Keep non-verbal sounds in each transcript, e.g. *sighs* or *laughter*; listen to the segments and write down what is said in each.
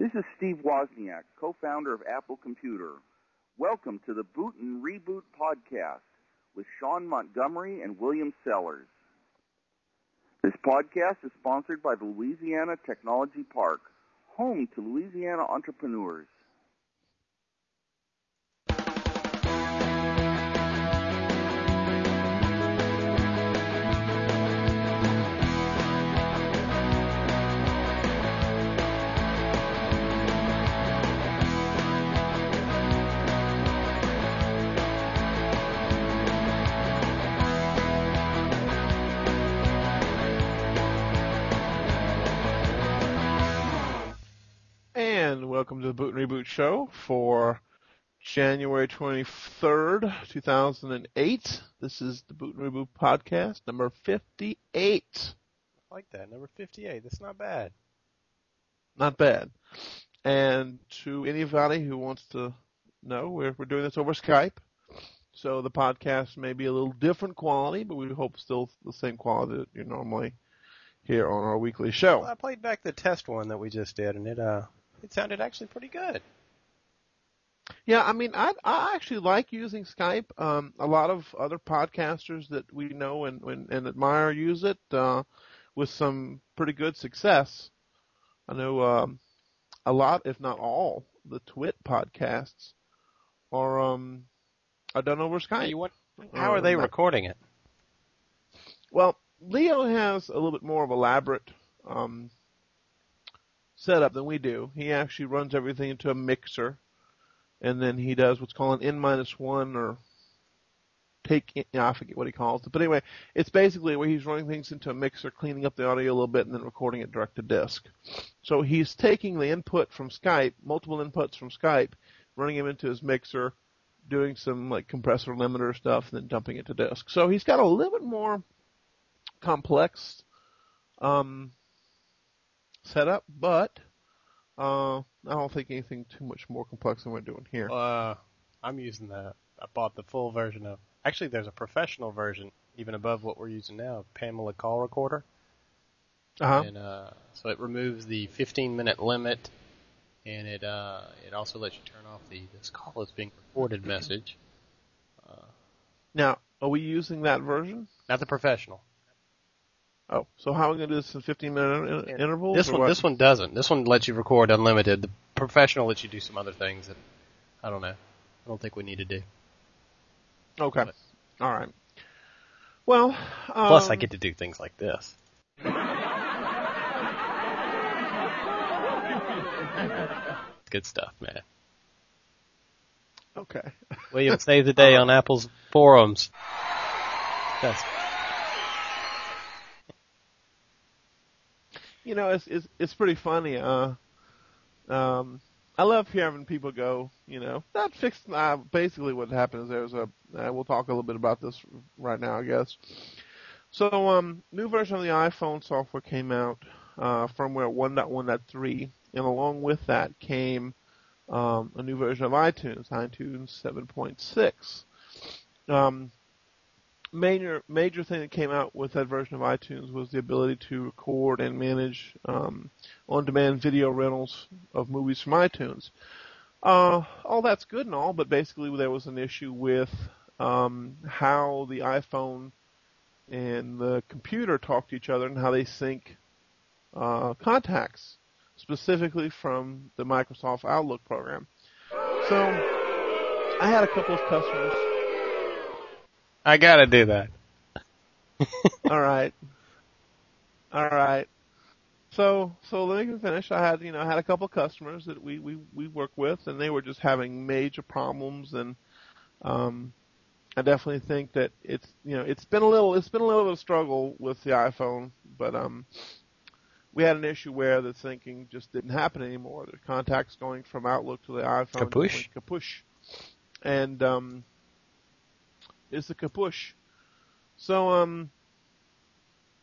This is Steve Wozniak, co-founder of Apple Computer. Welcome to the Boot and Reboot podcast with Sean Montgomery and William Sellers. This podcast is sponsored by the Louisiana Technology Park, home to Louisiana entrepreneurs. And welcome to the Boot and Reboot Show for January 23rd, 2008. This is the Boot and Reboot Podcast, number 58. I like that. Number 58. That's not bad. Not bad. And to anybody who wants to know, we're, we're doing this over Skype. So the podcast may be a little different quality, but we hope still the same quality that you normally hear on our weekly show. Well, I played back the test one that we just did, and it uh, it sounded actually pretty good. Yeah, I mean, I I actually like using Skype. Um, a lot of other podcasters that we know and and, and admire use it uh, with some pretty good success. I know um, a lot, if not all, the Twit podcasts are um are done over Skype. You want, how are they Uh, recording it? Well, Leo has a little bit more of elaborate um, setup than we do. He actually runs everything into a mixer, and then he does what's called an N minus one or take. In, I forget what he calls it, but anyway, it's basically where he's running things into a mixer, cleaning up the audio a little bit, and then recording it direct to disk. So he's taking the input from Skype, multiple inputs from Skype, running them into his mixer, doing some like compressor limiter stuff, and then dumping it to disk. So he's got a little bit more complex um, setup, but uh, I don't think anything too much more complex than we're doing here. Uh, I'm using the. I bought the full version of. Actually, there's a professional version even above what we're using now, Pamela Call Recorder, Uh-huh. and uh, so it removes the 15 minute limit, and it uh, it also lets you turn off the this call is being recorded *laughs* message. Now, are we using that version? Not the professional. Oh, so how are we going to do this in 15 minute in- intervals? This one, what? this one doesn't. This one lets you record unlimited. The professional lets you do some other things that I don't know. I don't think we need to do. Okay. All right. Well, um, Plus, I get to do things like this. *laughs* Good stuff, man. Okay. William *laughs* saved the day on Apple's forums. That's you know, it's it's it's pretty funny. Uh, um, I love hearing people go. You know, that fixed. Uh, basically, what happened is there's a. Uh, we'll talk a little bit about this right now, I guess. So, um, new version of the iPhone software came out, uh, firmware 1.1.3, and along with that came um, a new version of iTunes, iTunes 7.6. Um, major major thing that came out with that version of iTunes was the ability to record and manage um, on-demand video rentals of movies from iTunes. Uh, all that's good and all, but basically there was an issue with um, how the iPhone and the computer talk to each other and how they sync uh, contacts, specifically from the Microsoft Outlook program. So I had a couple of customers. I gotta do that. *laughs* All right. All right. So so let me finish. I had you know I had a couple of customers that we we we work with, and they were just having major problems, and um, I definitely think that it's you know it's been a little it's been a little bit of a struggle with the iPhone, but um, we had an issue where the syncing just didn't happen anymore. The contacts going from Outlook to the iPhone went kapoosh, and um, it's the kapoosh. So um,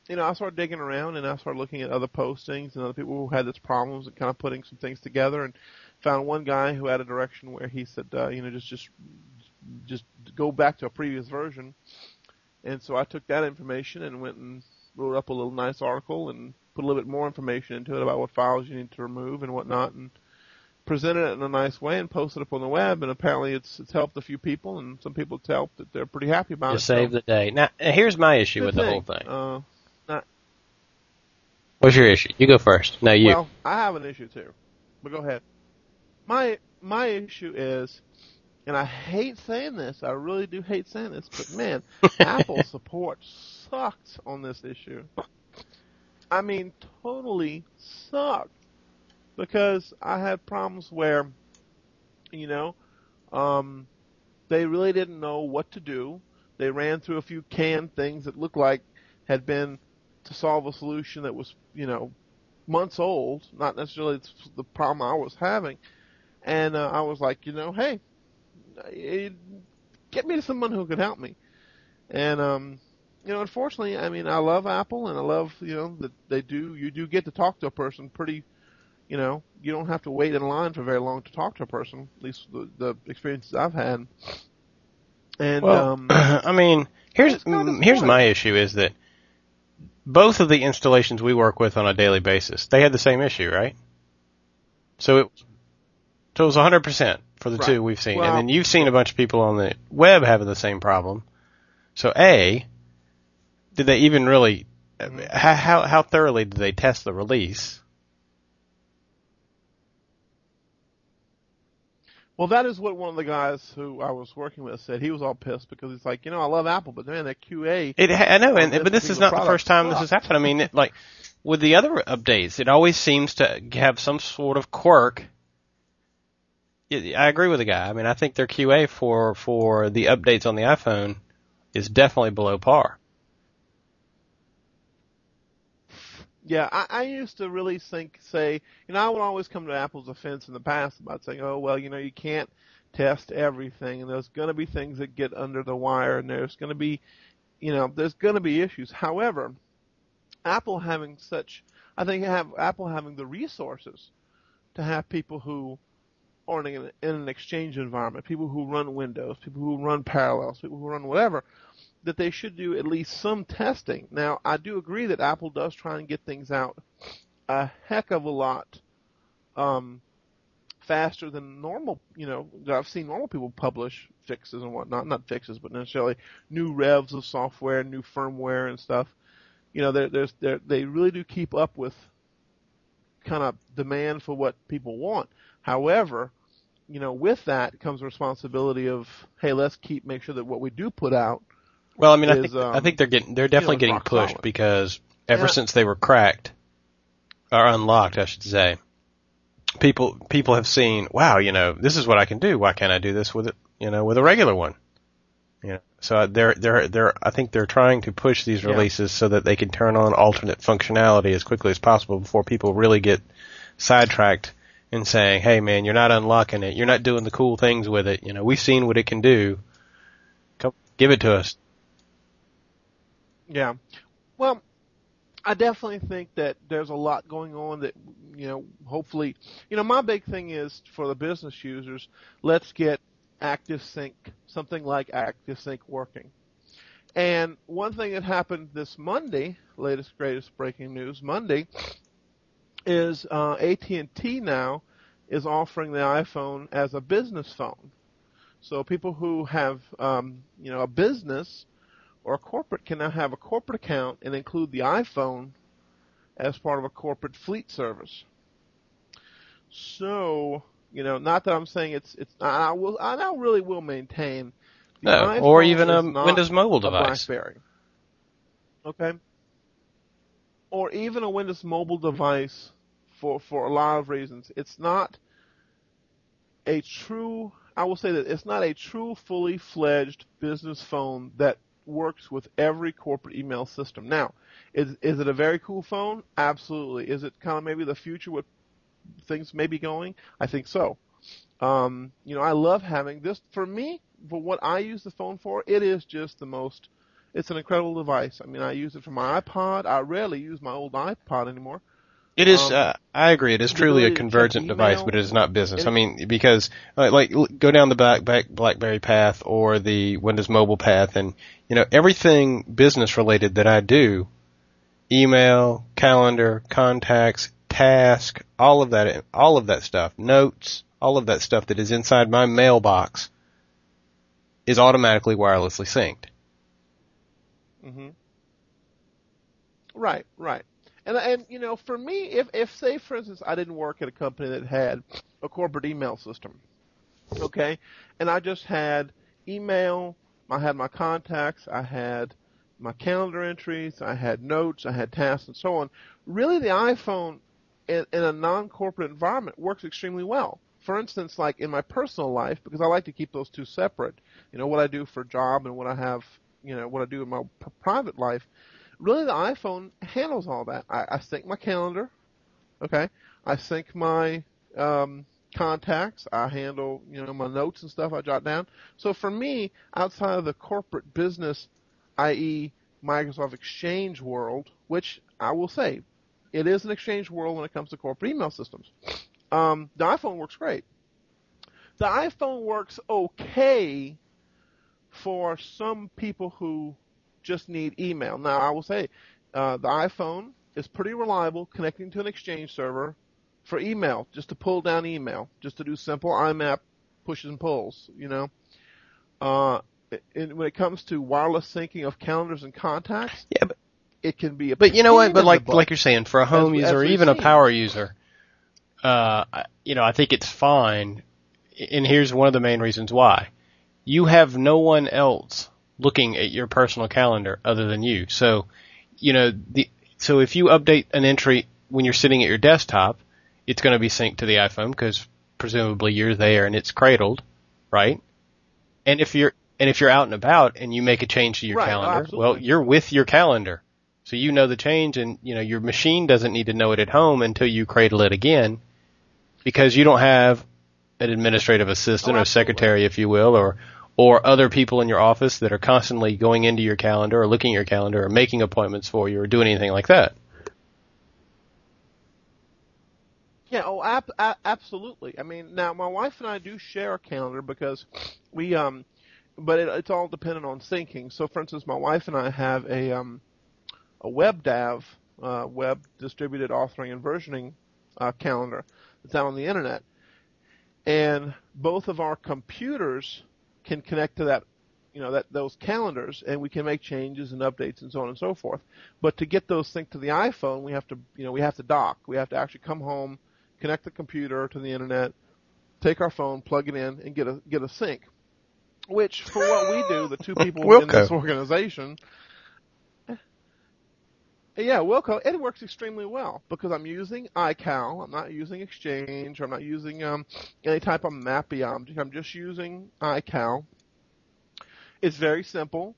you know, I started digging around and I started looking at other postings and other people who had this problems and kind of putting some things together and found one guy who had a direction where he said, uh, you know, just just just go back to a previous version. And so I took that information and went and wrote up a little nice article and put a little bit more information into it about what files you need to remove and whatnot and presented it in a nice way and posted it up on the web, and apparently it's it's helped a few people, and some people it's helped that they're pretty happy about You it. saved so, the day. Now, here's my issue good with the whole thing. Uh, not, What's your issue? You go first. No, you. Well, I have an issue too, but go ahead. My my issue is, and I hate saying this. I really do hate saying this, but man, *laughs* Apple support sucked on this issue. I mean, totally sucked because I had problems where, you know, um, they really didn't know what to do. They ran through a few canned things that looked like had been to solve a solution that was, you know, months old, not necessarily the problem I was having. And uh, I was like, you know, hey, eh, get me to someone who could help me. And um, you know, unfortunately, I mean, I love Apple and I love, you know, that they do. You do get to talk to a person pretty. You know, you don't have to wait in line for very long to talk to a person. At least the, the experiences I've had. And Well, um, *clears throat* I mean, here's mm, here's my issue is that both of the installations we work with on a daily basis, they had the same issue, right? So it so it was 100% for the Right. two we've seen, Well- and then you've seen a bunch of people on the web having the same problem. So a, did they even really? Mm-hmm. How how how thoroughly did they test the release? Well, that is what one of the guys who I was working with said. He was all pissed because he's like, you know, I love Apple, but man, that QA. It, ha- I know, and, but this is not the first time this has happened. I mean, it, like with the other updates, it always seems to have some sort of quirk. I agree with the guy. I mean, I think their QA for for the updates on the iPhone is definitely below par. Yeah, I, I used to really think, say, you know, I would always come to Apple's defense in the past about saying, oh, well, you know, you can't test everything, and there's going to be things that get under the wire, and there's going to be, you know, there's going to be issues. However, Apple having such, I think have Apple having the resources to have people who are in an, in an exchange environment, people who run Windows, people who run Parallels, people who run whatever, that they should do at least some testing. Now, I do agree that Apple does try and get things out a heck of a lot um, faster than normal. You know, I've seen normal people publish fixes and whatnot, not fixes, but necessarily new revs of software, new firmware and stuff. You know, there, there's there, they really do keep up with kind of demand for what people want. However, you know, with that comes the responsibility of, hey, let's keep make sure that what we do put out Well, I mean, I is, think I um, think they're getting they're definitely getting pushed solid. because ever Yeah. since they were cracked or unlocked, I should say, people people have seen, wow, you know, this is what I can do. Why can't I do this with it? You know, with a regular one. You know, so they're they're they're I think they're trying to push these Yeah. releases so that they can turn on alternate functionality as quickly as possible before people really get sidetracked and saying, "Hey, man, you're not unlocking it. You're not doing the cool things with it. You know, we've seen what it can do. Come, give it to us." Yeah. Well, I definitely think that there's a lot going on that, you know, hopefully, you know, my big thing is for the business users, let's get ActiveSync, something like ActiveSync working. And one thing that happened this Monday, latest greatest breaking news Monday, is uh, AT&T now is offering the iPhone as a business phone. So people who have, um, you know, a business or a corporate can now have a corporate account and include the iPhone as part of a corporate fleet service. So, you know, not that I'm saying it's it's I will I now really will maintain the No, or even a Windows mobile device. BlackBerry. Okay. Or even a Windows mobile device for for a lot of reasons. It's not a true I will say that it's not a true fully fledged business phone that works with every corporate email system. Now, is is it a very cool phone? Absolutely. Is it kind of maybe the future with things may be going? I think so. Um, you know, I love having this for me, for what I use the phone for, it is just the most it's an incredible device. I mean, I use it for my iPod. I rarely use my old iPod anymore. It is. Um, uh, I agree. It is truly a convergent device, but it is not business. I mean, because uh, like go down the back, back BlackBerry path or the Windows Mobile path, and you know everything business related that I do, email, calendar, contacts, task, all of that, all of that stuff, notes, all of that stuff that is inside my mailbox is automatically wirelessly synced. Mm-hmm. Right, right. And and you know, for me, if if say for instance I didn't work at a company that had a corporate email system, okay, and I just had email, I had my contacts, I had my calendar entries, I had notes, I had tasks, and so on. Really, the iPhone in, in a non-corporate environment works extremely well. For instance, like in my personal life, because I like to keep those two separate. You know, what I do for job and what I have, you know, what I do in my p- private life. Really, the iPhone handles all that. I, I sync my calendar, okay. I sync my um, contacts. I handle, you know, my notes and stuff I jot down. So for me, outside of the corporate business, i.e., Microsoft Exchange world, which I will say, it is an exchange world when it comes to corporate email systems. Um, the iPhone works great. The iPhone works okay for some people who just need email. Now, I will say, uh, the iPhone is pretty reliable connecting to an Exchange server for email, just to pull down email, just to do simple IMAP pushes and pulls, you know. Uh, and when it comes to wireless syncing of calendars and contacts, Yeah, but it can be a but you know what? But like like you're saying, for a home As- user as or even a power user, uh, you know, I think it's fine. And here's one of the main reasons why: you have no one else looking at your personal calendar other than you. So, you know, the so if you update an entry when you're sitting at your desktop, it's going to be synced to the iPhone because presumably you're there and it's cradled, right? And if you're and if you're out and about and you make a change to your Right, calendar, well, you're with your calendar. So you know the change and, you know, your machine doesn't need to know it at home until you cradle it again because you don't have an administrative assistant Oh, or secretary, if you will, or, or other people in your office that are constantly going into your calendar or looking at your calendar or making appointments for you or doing anything like that. Yeah, oh, ab- absolutely. I mean, now my wife and I do share a calendar because we, um, but it, it's all dependent on syncing. So, for instance, my wife and I have a um, a WebDAV, uh, web distributed authoring and versioning uh, calendar that's out on the internet, and both of our computers can connect to that, you know, that those calendars, and we can make changes and updates and so on and so forth. But to get those synced to the iPhone, we have to, you know, we have to dock. We have to actually come home, connect the computer to the internet, take our phone, plug it in, and get a get a sync. Which, for what we do, the two *laughs* people in this organization, yeah, Wilco, it works extremely well because I'm using iCal. I'm not using Exchange. I'm not using um, any type of MAPI object. I'm just using iCal. It's very simple,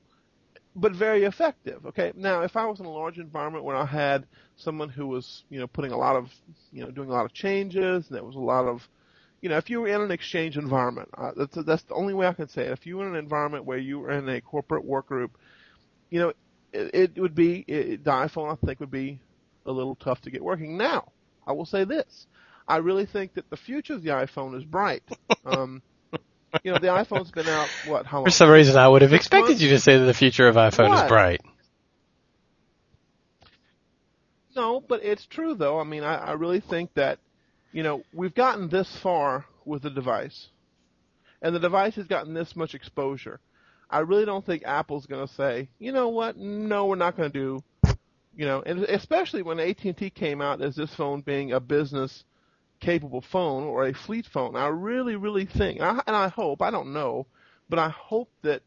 but very effective. Okay. Now, if I was in a large environment where I had someone who was, you know, putting a lot of, you know, doing a lot of changes, and there was a lot of, you know, if you were in an exchange environment, uh, that's that's the only way I can say it. If you were in an environment where you were in a corporate work group, you know, it, it would be it, the iPhone. I think would be a little tough to get working. Now, I will say this: I really think that the future of the iPhone is bright. *laughs* Um, you know, the iPhone's been out what? How long? For some reason, I would have expected months? you to say that the future of iPhone is bright. No, but it's true though. I mean, I, I really think that, you know, we've gotten this far with the device, and the device has gotten this much exposure. I really don't think Apple's going to say, you know what? No, we're not going to do. You know, and especially when AT&T came out as this phone being a business capable phone or a fleet phone. I really, really think, and I, and I hope, I don't know, but I hope that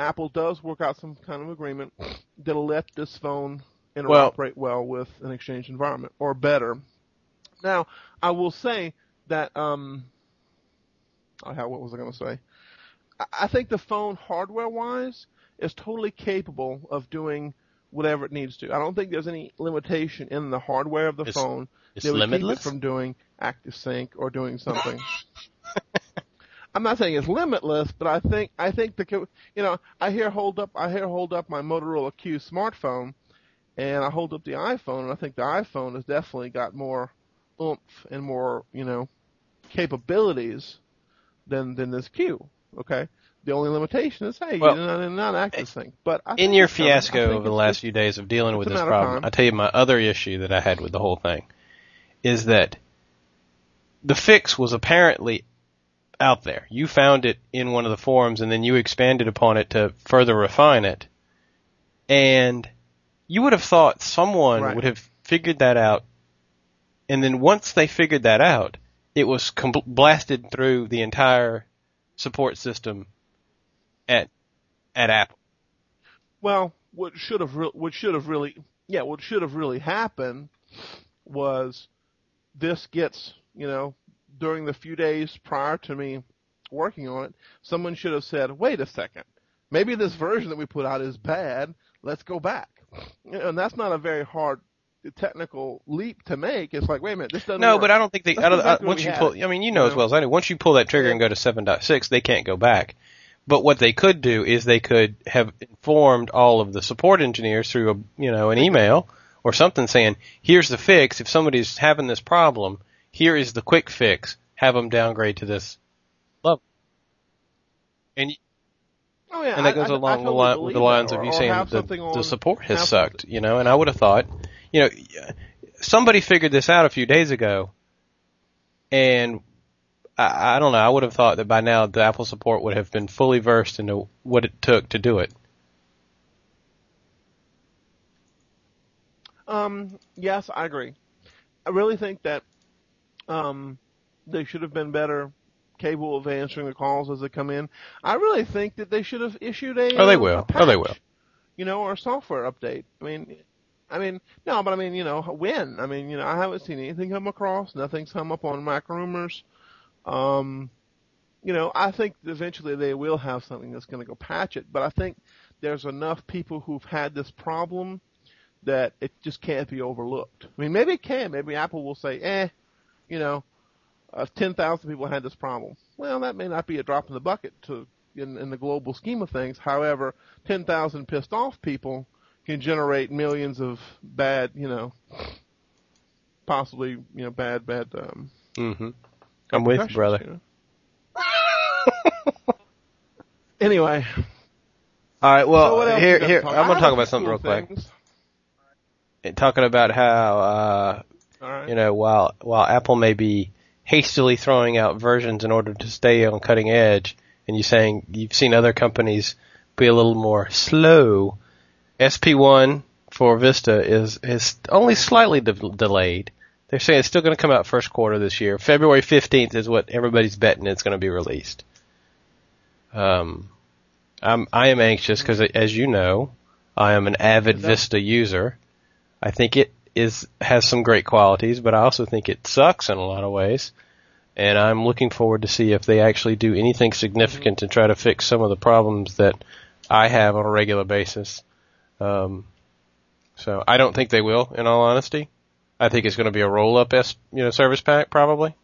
Apple does work out some kind of agreement that'll let this phone Well- interoperate well with an exchange environment or better. Now, I will say that um, I have what was I going to say? I- think the phone hardware-wise is totally capable of doing whatever it needs to. I don't think there's any limitation in the hardware of the It's- phone It's that would limitless. keep it from doing active sync or doing something. *laughs* I'm not saying it's limitless, but I think I think the you know I hear hold up I hear hold up my Motorola Q smartphone, and I hold up the iPhone, and I think the iPhone has definitely got more oomph and more you know capabilities than than this Q. Okay, the only limitation is hey Well, you're not, not active sync, but in your it's coming. I fiasco over the last few days of dealing with this problem. I tell you my other issue that I had with the whole thing. is that the fix was apparently out there. You found it in one of the forums and then you expanded upon it to further refine it. And you would have thought someone Right. would have figured that out. And then once they figured that out, it was com- blasted through the entire support system at at Apple. Well, what should have re- what should have really yeah what should have really happened was this gets you know during the few days prior to me working on it, someone should have said, wait a second, maybe this version that we put out is bad. Let's go back. And that's not a very hard technical leap to make. It's like, wait a minute, this doesn't No, work. but I don't think they. I don't, back I, once you pull. I mean, you know You as well as I do. Once you pull that trigger and go to 7.6, they can't go back. But what they could do is they could have informed all of the support engineers through a, you know, an email or something saying, "Here's the fix. If somebody's having this problem, here is the quick fix. Have them downgrade to this level." And Oh, yeah, and that I- goes I- I along the, totally line, with believe the lines Or- of you saying the, the support has sucked, you know, and I would have thought, you know, somebody figured this out a few days ago, and I, I don't know, I would have thought that by now the Apple support would have been fully versed into what it took to do it. Um, yes, I agree. I really think that um, they should have been better capable of answering the calls as they come in. I really think that they should have issued a Oh, they will. a Oh, they will. You know, or a software update. I mean, I mean, no, but I mean, you know, when? I mean, you know, I haven't seen anything come across. Nothing's come up on Mac rumors. Um, you know, I think eventually they will have something that's going to go patch it. But I think there's enough people who've had this problem that it just can't be overlooked. I mean, maybe it can. Maybe Apple will say, eh, you know, uh, 10,000 people had this problem. Well, that may not be a drop in the bucket to in, in the global scheme of things. However, 10,000 pissed off people can generate millions of bad, you know, possibly, you know, bad, bad, um, hmm I'm with you, brother. you know. *laughs* anyway, All right, well, so here, here, I'm going to talk about something real quick. things. Talking about how, uh, right. you know, while while Apple may be hastily throwing out versions in order to stay on cutting edge, and you saying you've seen other companies be a little more slow, SP1 for Vista is is only slightly de- delayed. They're saying it's still going to come out first quarter this year. February 15th is what everybody's betting it's going to be released. Um, I'm I am anxious because, as you know, I am an avid Vista user. I think it is has some great qualities, but I also think it sucks in a lot of ways. And I'm looking forward to see if they actually do anything significant to try to fix some of the problems that I have on a regular basis. Um, so I don't think they will, in all honesty. I think it's going to be a roll-up, S, you know, service pack probably,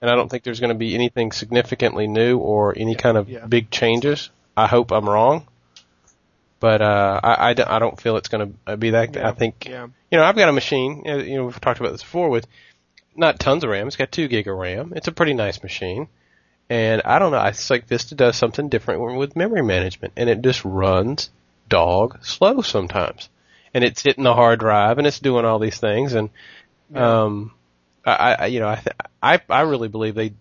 and I don't think there's going to be anything significantly new or any kind of yeah. big changes. I hope I'm wrong, but uh, I, I, don't- I don't feel it's going to be that. Yeah, I think yeah. you know, I've got a machine, uh, you know, we've talked about this before with not tons of RAM. It's got two gig of RAM. It's a pretty nice machine. And I don't know, it's like Vista does something different with memory management and it just runs dog slow sometimes. And it's hitting the hard drive and it's doing all these things and, um, I, I, you know, I, th- I, I really believe they,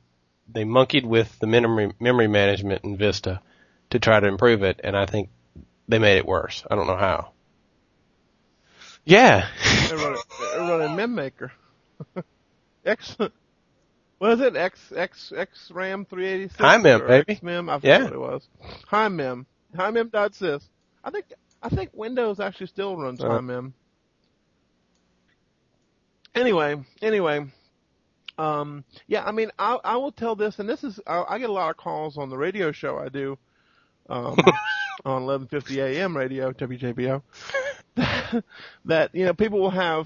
they monkeyed with the memory, memory management in Vista to try to improve it and I think they made it worse. I don't know how. Yeah. They're running, they're running MemMaker. *laughs* X, what is it? X X X RAM 386. Hi, Mem, baby. XMem, I forgot Yeah. what it was. HIMEM. Hi Mem. Dot sys. I think I think Windows actually still runs Uh. HIMEM. Anyway, anyway, um, yeah, I mean, I I will tell this, and this is I, I get a lot of calls on the radio show I do, um, *laughs* on 11:50 a.m. radio WJBO. *laughs* that you know people will have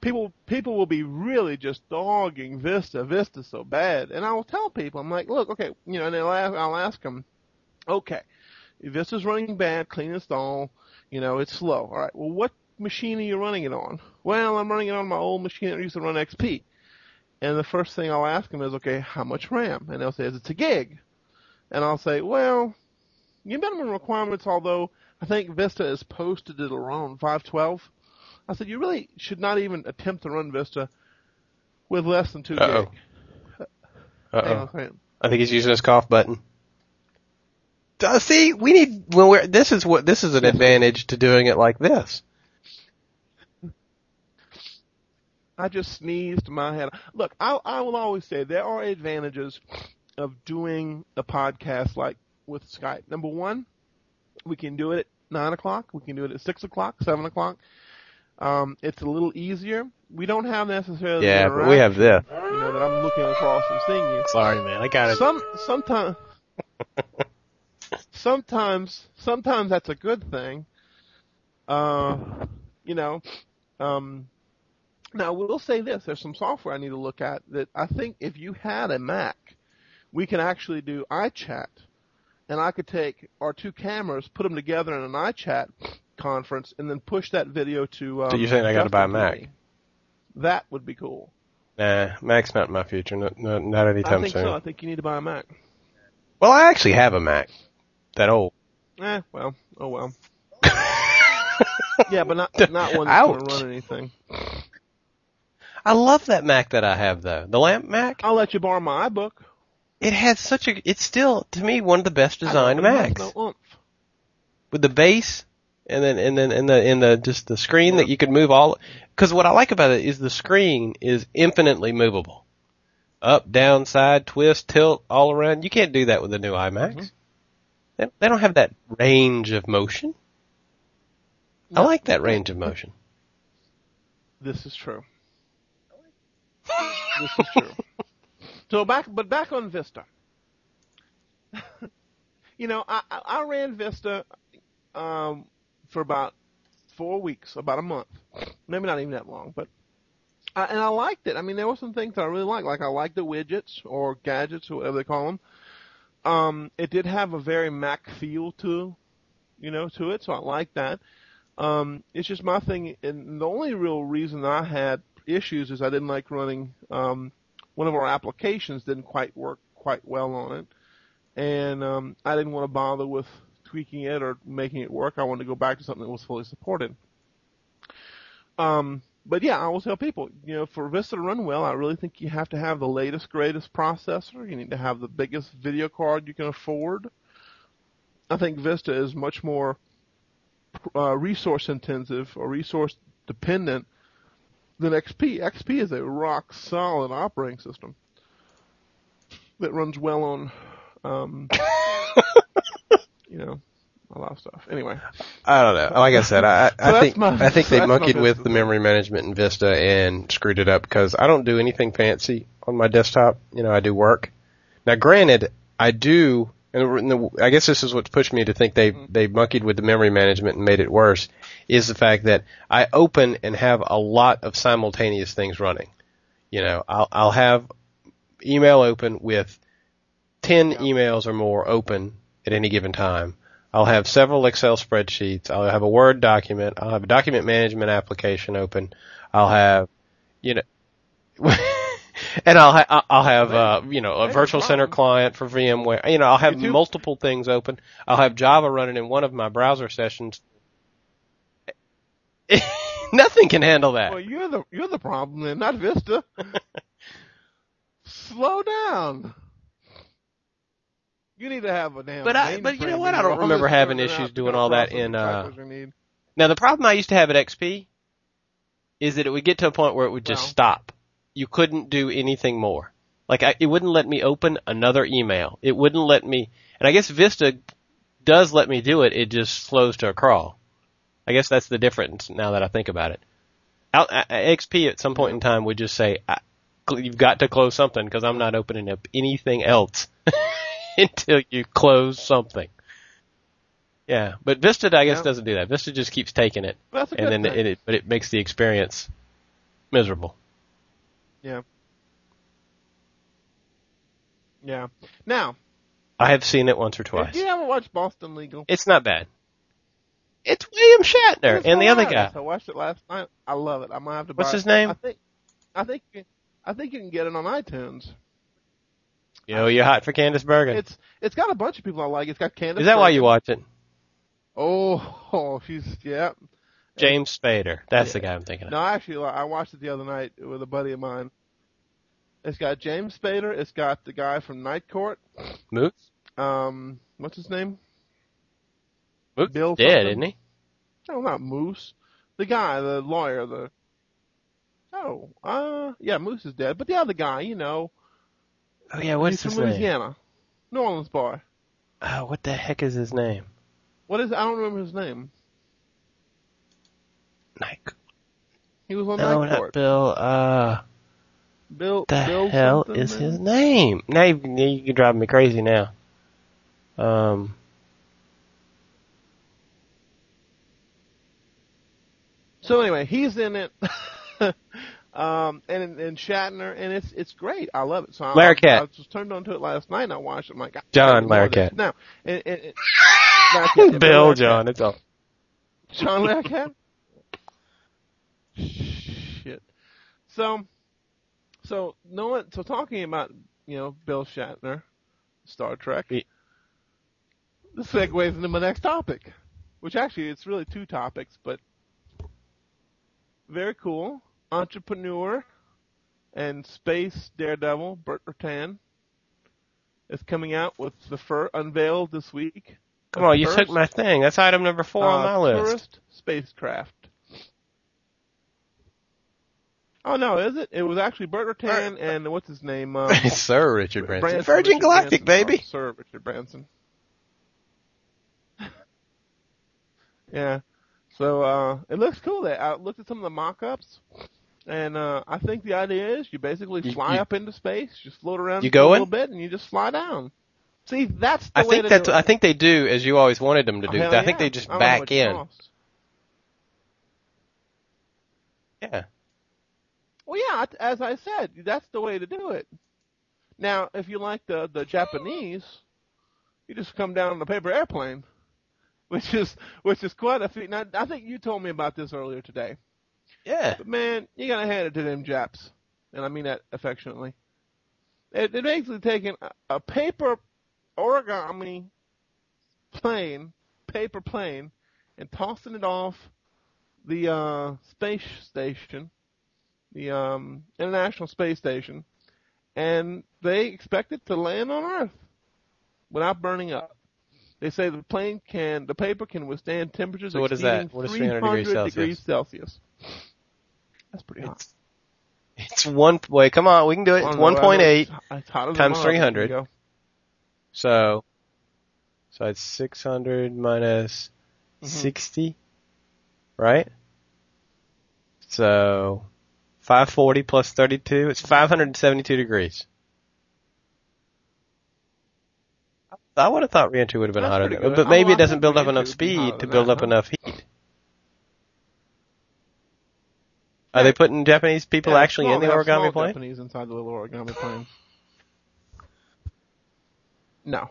people people will be really just dogging Vista. Vista's so bad, and I will tell people I'm like, look, okay, you know, and I'll ask, I'll ask them, okay, Vista's running bad, clean install, you know, it's slow. All right, well, what machine are you running it on? Well, I'm running it on my old machine that used to run XP. And the first thing I'll ask them is, okay, how much RAM? And they'll say, it's a gig. And I'll say, well, your minimum requirements, although I think Vista is posted at around 512. I said, you really should not even attempt to run Vista with less than 2 Uh-oh. gig. Uh-oh. I think he's using his cough button. Uh, see, we need when we're this is what this is an advantage to doing it like this. I just sneezed my head. Look, I, I will always say there are advantages of doing a podcast like with Skype. Number one, we can do it at nine o'clock. We can do it at six o'clock, seven o'clock. Um, it's a little easier. We don't have necessarily the Yeah, but we have this. you know that I'm looking across and seeing you. Sorry, man, I got it. Some sometimes sometimes sometimes that's a good thing. Uh, you know, um, now we'll say this: there's some software I need to look at that I think if you had a Mac, we can actually do iChat, and I could take our two cameras, put them together in an iChat conference, and then push that video to. Um, So you're saying I gotta buy a Mac? TV. That would be cool. Nah, Mac's not my future. Not not, not I anytime think soon. so. I think you need to buy a Mac. Well, I actually have a Mac. That old. Eh, well, oh well. *laughs* Yeah, but not not one that's gonna run anything. I love that Mac that I have though. The lamp Mac. I'll let you borrow my iBook. It has such a. It's still to me one of the best designed but it has Macs No with the base and then and then and the in the just the screen that you can move all. Because what I like about it is the screen is infinitely movable, up, down, side, twist, tilt, all around. You can't do that with the new iMacs. Mhm. They, they don't have that range of motion. I like that range of motion. This is true. *laughs* this is true. So back, but back on Vista. *laughs* you know, I, I I ran Vista um, for about four weeks, about a month, maybe not even that long, but I, and I liked it. I mean, there were some things that I really liked, like I liked the widgets or gadgets or whatever they call them. Um, it did have a very Mac feel to, you know, to it, so I like that. Um, it's just my thing, and the only real reason I had issues is I didn't like running um, one of our applications didn't quite work quite well on it, and um, I didn't want to bother with tweaking it or making it work. I wanted to go back to something that was fully supported. Um, but yeah, I always tell people, you know, for Vista to run well, I really think you have to have the latest, greatest processor. You need to have the biggest video card you can afford. I think Vista is much more uh, resource intensive or resource dependent than XP. XP is a rock solid operating system that runs well on, um, *laughs* you know, a lot of stuff. Anyway, I don't know. Like I said, I, I *laughs* think my- I think they *laughs* monkeyed with the memory management in Vista and screwed it up because I don't do anything fancy on my desktop. You know, I do work. Now, granted, I do, and the- I guess this is what pushed me to think they Mm-hmm. they monkeyed with the memory management and made it worse. Is the fact that I open and have a lot of simultaneous things running. You know, I'll I'll have email open with 10 emails or more open at any given time. I'll have several Excel spreadsheets. I'll have a Word document. I'll have a document management application open. I'll have, you know, *laughs* and I'll ha- I'll have uh, you know a virtual center client for VMware. You know, I'll have multiple things open. I'll have Java running in one of my browser sessions. *laughs* Nothing can handle that. well, you're the you're the problem, then, not Vista. *laughs* Slow down. You need to have a damn. But I- but you know what? I don't remember having issues doing all that in, uh, cycles you need. Now the problem I used to have at XP is that it would get to a point where it would just Well. stop. You couldn't do anything more. Like I, it wouldn't let me open another email. It wouldn't let me, and I guess Vista does let me do it. It just slows to a crawl. I guess that's the difference now that I think about it. Out, uh, XP at some point in time would just say, I, "You've got to close something because I'm not opening up anything else *laughs* *laughs* until you close something." Yeah, but Vista I guess Yeah. doesn't do that. Vista just keeps taking it That's a good and then it, it, but it makes the experience miserable. yeah. Yeah. Now, I have seen it once or twice. you haven't watched Boston Legal, It's not bad. It's William Shatner it's and the other guy. I watched it last night. I love it. I'm gonna have to buy. What's it. his name? I think. I think. you- I think you can get it on iTunes. You know, you're hot for Candice Bergen. It's it's got a bunch of people I like. It's got Candace. Is that why you Bergen. watch it? Oh, oh, *laughs* she's yeah. James Spader. That's the guy I'm thinking of. No, actually, I watched it the other night with a buddy of mine. It's got James Spader. It's got the guy from Night Court. Moose? Um, what's his name? Moose Bill dead, isn't he? No, not Moose. The guy, the lawyer, the. Oh, uh, yeah, Moose is dead, but the other guy, you know, Oh yeah, what's he's his from name? Louisiana, New Orleans boy. Oh, what the heck is his name? What is? I don't remember his name. Nike. He was on No, Night not. Bill. Uh, Bill. the Bill hell is man? his name? Now you, you can drive me crazy now. Um, So anyway, he's in it. *laughs* um, and and Shatner, and it's it's great. I love it. So I. I, I was turned on to it last night, and I watched it. I'm like, John gotta more of this. Larroquette. Now, and, and, and *laughs* Bill. John. It's all. John Larroquette. Shit. So, so no one. So talking about you know Bill Shatner, Star Trek. Ye- This segues into my next topic, which actually it's really two topics, but very cool. Entrepreneur and space daredevil Burt Rutan is coming out with the fur unveiled this week. Come on, you First, took my thing. That's item number four on uh, my list. Tourist spacecraft. Oh no, is it? It was actually Burt Rutan and what's his name? *laughs* Um, Sir Richard Branson. Branson, Virgin Richard Galactic, Branson. baby. Oh, Sir Richard Branson. *laughs* yeah. So uh it looks cool. I looked at some of the mock-ups, and uh I think the idea is you basically fly you- up into space, just float around You for a going? little bit, and you just fly down. See, that's the I way think to that's. do it. I think they do as you always wanted them to Oh, do. hell I think yeah. they just back in. costs. Yeah. Well, yeah, as I said, that's the way to do it. Now, if you like the the Japanese, you just come down on a paper airplane, *laughs* which is which is quite a feat. Now, I think you told me about this earlier today, Yeah. but man, you gotta hand it to them Japs, and I mean that affectionately. It, they're basically taking a, a paper origami plane, paper plane, and tossing it off the uh, space station, the um, International Space Station, and they expect it to land on Earth without burning up. They say the plane can, the paper can withstand temperatures So what is that? exceeding What is 300 degrees 300 degrees Celsius? Celsius. That's pretty hot. It's, it's one. Wait, come on, we can do it. I It's don't know, I one know point eight. it's- it's hotter than times 300. There you go. So, so it's six hundred minus Mhm. sixty, right? So, five forty plus thirty two. It's five hundred and seventy two degrees. I would have thought reentry would have been That's hotter, pretty than, good. but maybe I it doesn't build up enough speed to build that, up huh? enough heat. Are they putting Japanese people Yeah, actually small, in the origami plane? Japanese inside the little origami plane. No.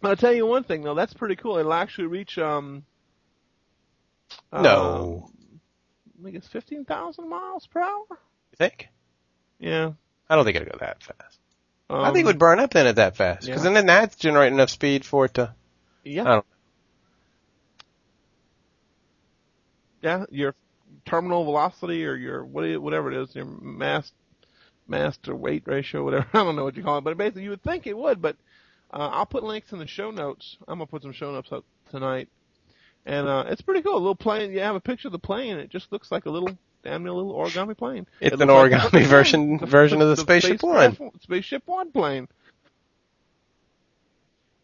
But I'll tell you one thing though, that's pretty cool. It'll actually reach um uh, No, I think it's fifteen thousand miles per hour. you think? Yeah. I don't think it'll go that fast. Um, I think it would burn up then at that fast, because yeah. then that's generating enough speed for it to. Yeah. I don't- Yeah, your terminal velocity or your whatever it is, your mass mass to weight ratio, whatever. *laughs* I don't know what you call it, but basically you would think it would. But uh, I'll put links in the show notes. I'm gonna put some show notes up tonight, and uh, it's pretty cool. A little plane. You have a picture of the plane. It just looks like a little damn near little origami plane. It's It an looks like origami *laughs* version version of the *laughs* Spaceship One. Spaceship One plane.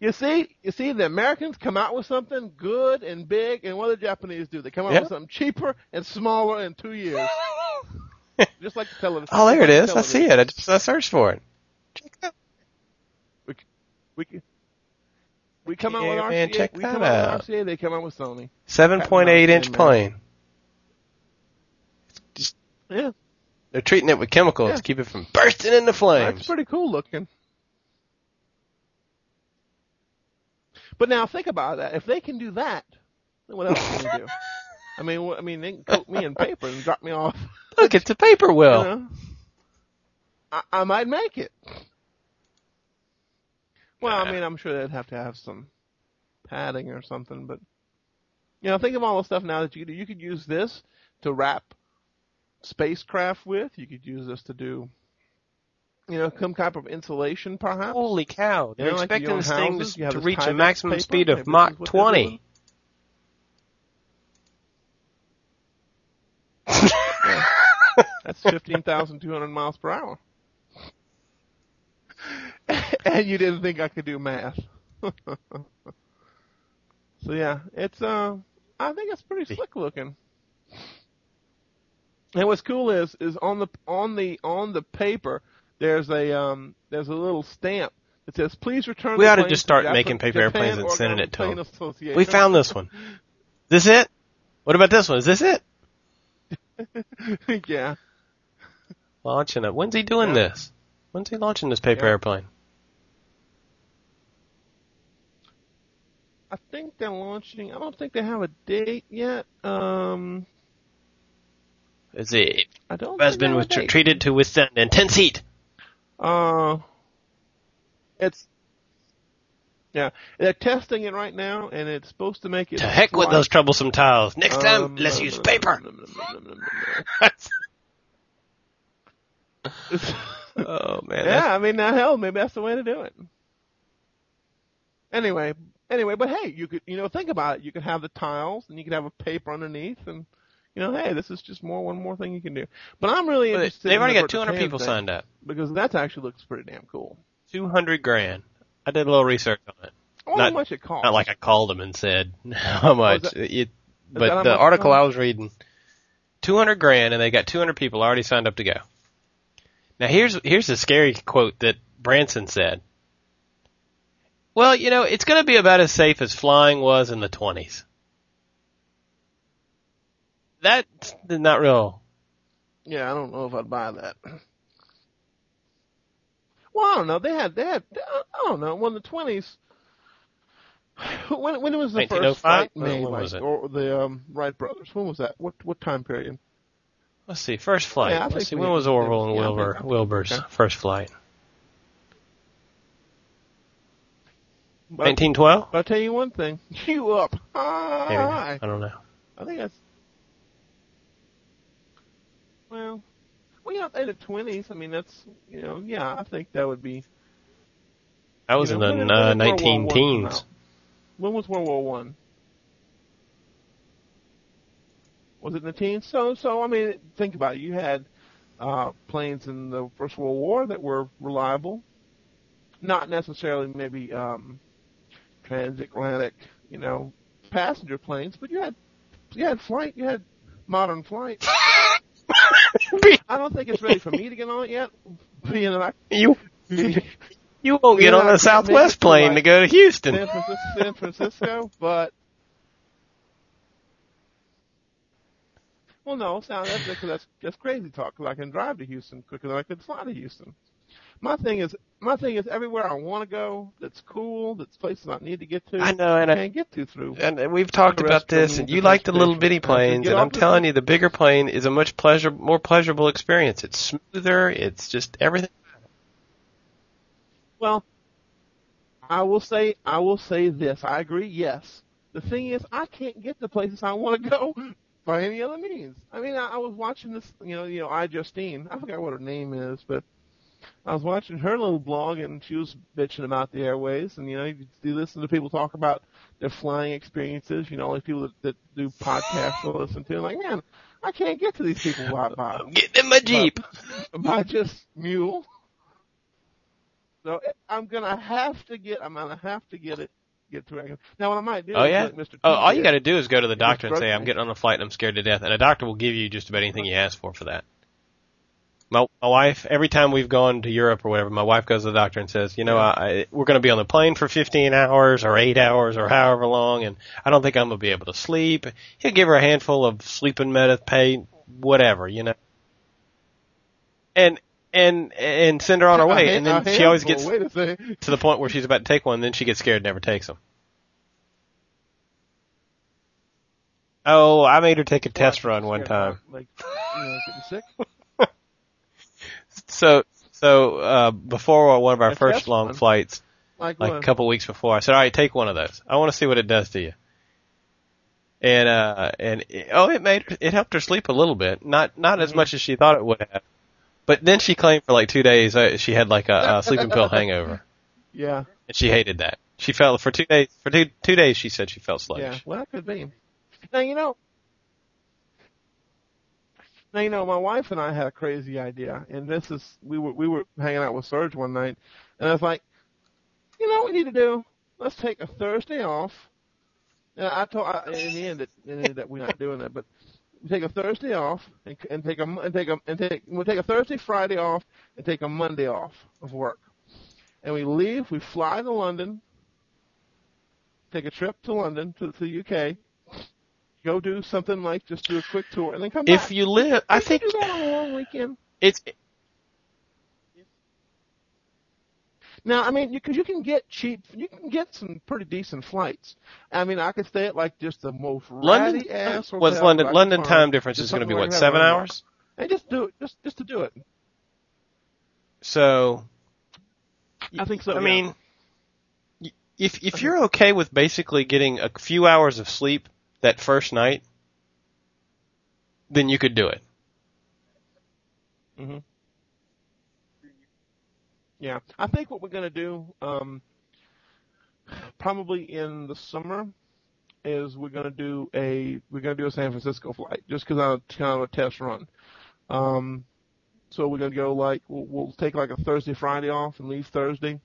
You see, you see, the Americans come out with something good and big, and what do the Japanese do? They come out Yeah. with something cheaper and smaller in two years, *laughs* just like the television. Oh, there just it is. the I see it. I just I searched for it. Check that. We, we we come out Yeah, with RCA. man, check we that come out, out. with RCA. They come out with Sony. Seven point eight inch man. plane. Yeah, They're treating it with chemicals Yeah. to keep it from bursting into flames. that's pretty cool looking. But now think about that. If they can do that, then what else can they do? *laughs* I mean, I mean, they can coat me in paper and drop me off. *laughs* Look, it's a paper You know? I, I might make it. Well, I mean, I'm sure they'd have to have some padding or something, but you know, think of all the stuff now that you could do. You could use this to wrap spacecraft with. You could use this to do, you know, some type of insulation, perhaps. Holy cow! They're You know, expecting your this thing houses, to, to reach a maximum paper, speed of Mach 20. doing. *laughs* That's 15,200 miles per hour. *laughs* and you didn't think I could do math. *laughs* so yeah, it's uh, I think it's pretty slick looking. And what's cool is is on the on the on the paper there's a um there's a little stamp that says please return. We ought to just start making paper airplanes and sending it to them. We found this one. Is *laughs* this it? What about this one? Is this it? *laughs* yeah. Launching it. When's he doing Yeah. this? When's he launching this paper Yeah. airplane? I think they're launching. I don't think they have a date yet. Um, Is it I don't. has been have a with- date. treated to withstand intense heat? Uh, it's yeah. They're testing it right now, and it's supposed to make it. To heck with those troublesome tiles. Next time, Um, let's use paper. *laughs* oh man. yeah, I mean, now hell, maybe that's the way to do it. Anyway, anyway, but hey, you could, you know, think about it. You could have the tiles, and you could have a paper underneath, and you know, hey, this is just more one more thing you can do. But I'm really But interested. They've already the got 200 people thing, signed up. because that actually looks pretty damn cool. 200 grand. I did a little research on it. I wonder Not- how much it costs. Not like I called them and said *laughs* how much. that- it, but the article? I was reading, 200 grand, and they got 200 people already signed up to go. Now here's here's a scary quote that Branson said. Well, you know, it's going to be about as safe as flying was in the 20s. That's not real. Yeah, I don't know if I'd buy that. Well, I don't know. They had, they had, I don't know, when the twenties. *sighs* When when was the first 1905? flight When- made? like, was it? Or the um, Wright brothers. When was that? What what time period? Let's see, first flight. Yeah, Let's see, when was Orville and yeah, Wilbur Wilbur's okay. first flight? 1912? I'll tell you one thing. *laughs* You up Maybe. high. I don't know. I think that's. Well, well, yeah, in the twenties. I mean, that's you know, yeah. I think that would be. I was you in the when did- uh, when did World War 19 teens. When was World War One? Was it in the teens? So, so I mean, think about it. You had uh, planes in the First World War that were reliable, not necessarily maybe um, transatlantic, you know, passenger planes, but you had you had flight, you had modern flight. *laughs* I don't think it's ready for me to get on it yet. You I you won't get on a Southwest plane like, to go to Houston. San Francisco, San Francisco, but well, no, sound that's that's that's crazy talk. I can drive to Houston quicker than I could fly to Houston. My thing is, my thing is, everywhere I want to go, that's cool, that's places I need to get to. I know, and I can't get to through. and we've talked about this, and you like the little bitty planes, and I'm telling you, the bigger plane is a much pleasure, more pleasurable experience. It's smoother. It's just everything. Well, I will say, I will say this. I agree. Yes. The thing is, I can't get to places I want to go *laughs* by any other means. I mean, I, I was watching this, you know, you know, I Justine. I forgot what her name is, but I was watching her little blog, and she was bitching about the airways. And you know, you, you listen to people talk about their flying experiences. You know, like people that, that do podcasts to listen to. Like, man, I can't get to these people by by, I'm getting in my Jeep. by just mule. So I'm gonna have to get. I'm gonna have to get it. Get to it. Now, what I might do Oh is yeah. like Mr. T Oh, all you got to do is go to the doctor and say, "I'm getting on a flight and I'm scared to death," and a doctor will give you just about anything you ask for for that. My, my wife, every time we've gone to Europe or whatever, my wife goes to the doctor and says, "You know, I, we're going to be on the plane for 15 hours or eight hours or however long, and I don't think I'm going to be able to sleep." He'll give her a handful of sleeping medicine, pain, whatever, you know, and and and send her on her way, hand- and then she always gets Wait a second. to the point where she's about to take one, and then she gets scared and never takes them. Oh, I made her take a test run one time. Like, you know, getting sick. *laughs* So, so uh, before one of our A first long run? flights, Like, like a couple weeks before, I said, "All right, take one of those. I want to see what it does to you." and uh, and it, oh, it made it helped her sleep a little bit, not not as much as she thought it would have. But then she claimed for like two days uh, she had like a, a *laughs* sleeping pill hangover, Yeah. and she hated that. She felt for two days. For two two days, she said she felt sluggish. Yeah, well, that could be. Now you know. Now you know, my wife and I had a crazy idea, and this is we were we were hanging out with Serge one night, and I was like, you know what we need to do? Let's take a Thursday off. And I told I, in the end that in the end that we're not doing that, but we take a Thursday off and, and take a and take a and take we'll take a Thursday Friday off and take a Monday off of work, and we leave. We fly to London, take a trip to London to, to the UK, go do something like just do a quick tour and then come If back. If you live, I We think do that on a long weekend. it's Now, I mean, because you, can get cheap, you can get some pretty decent flights. I mean, I could stay at like just the most London. ass Was London London time difference is going to be what seven hours? And just do it, just just to do it. So I think so. I yeah. mean, if if you're okay with basically getting a few hours of sleep that first night, then you could do it. hmm Yeah, I think what we're gonna do, um, probably in the summer, is we're gonna do a we're gonna do a San Francisco flight just because I'm kind of a test run. Um, so we're gonna go like we'll, we'll take like a Thursday Friday off and leave Thursday.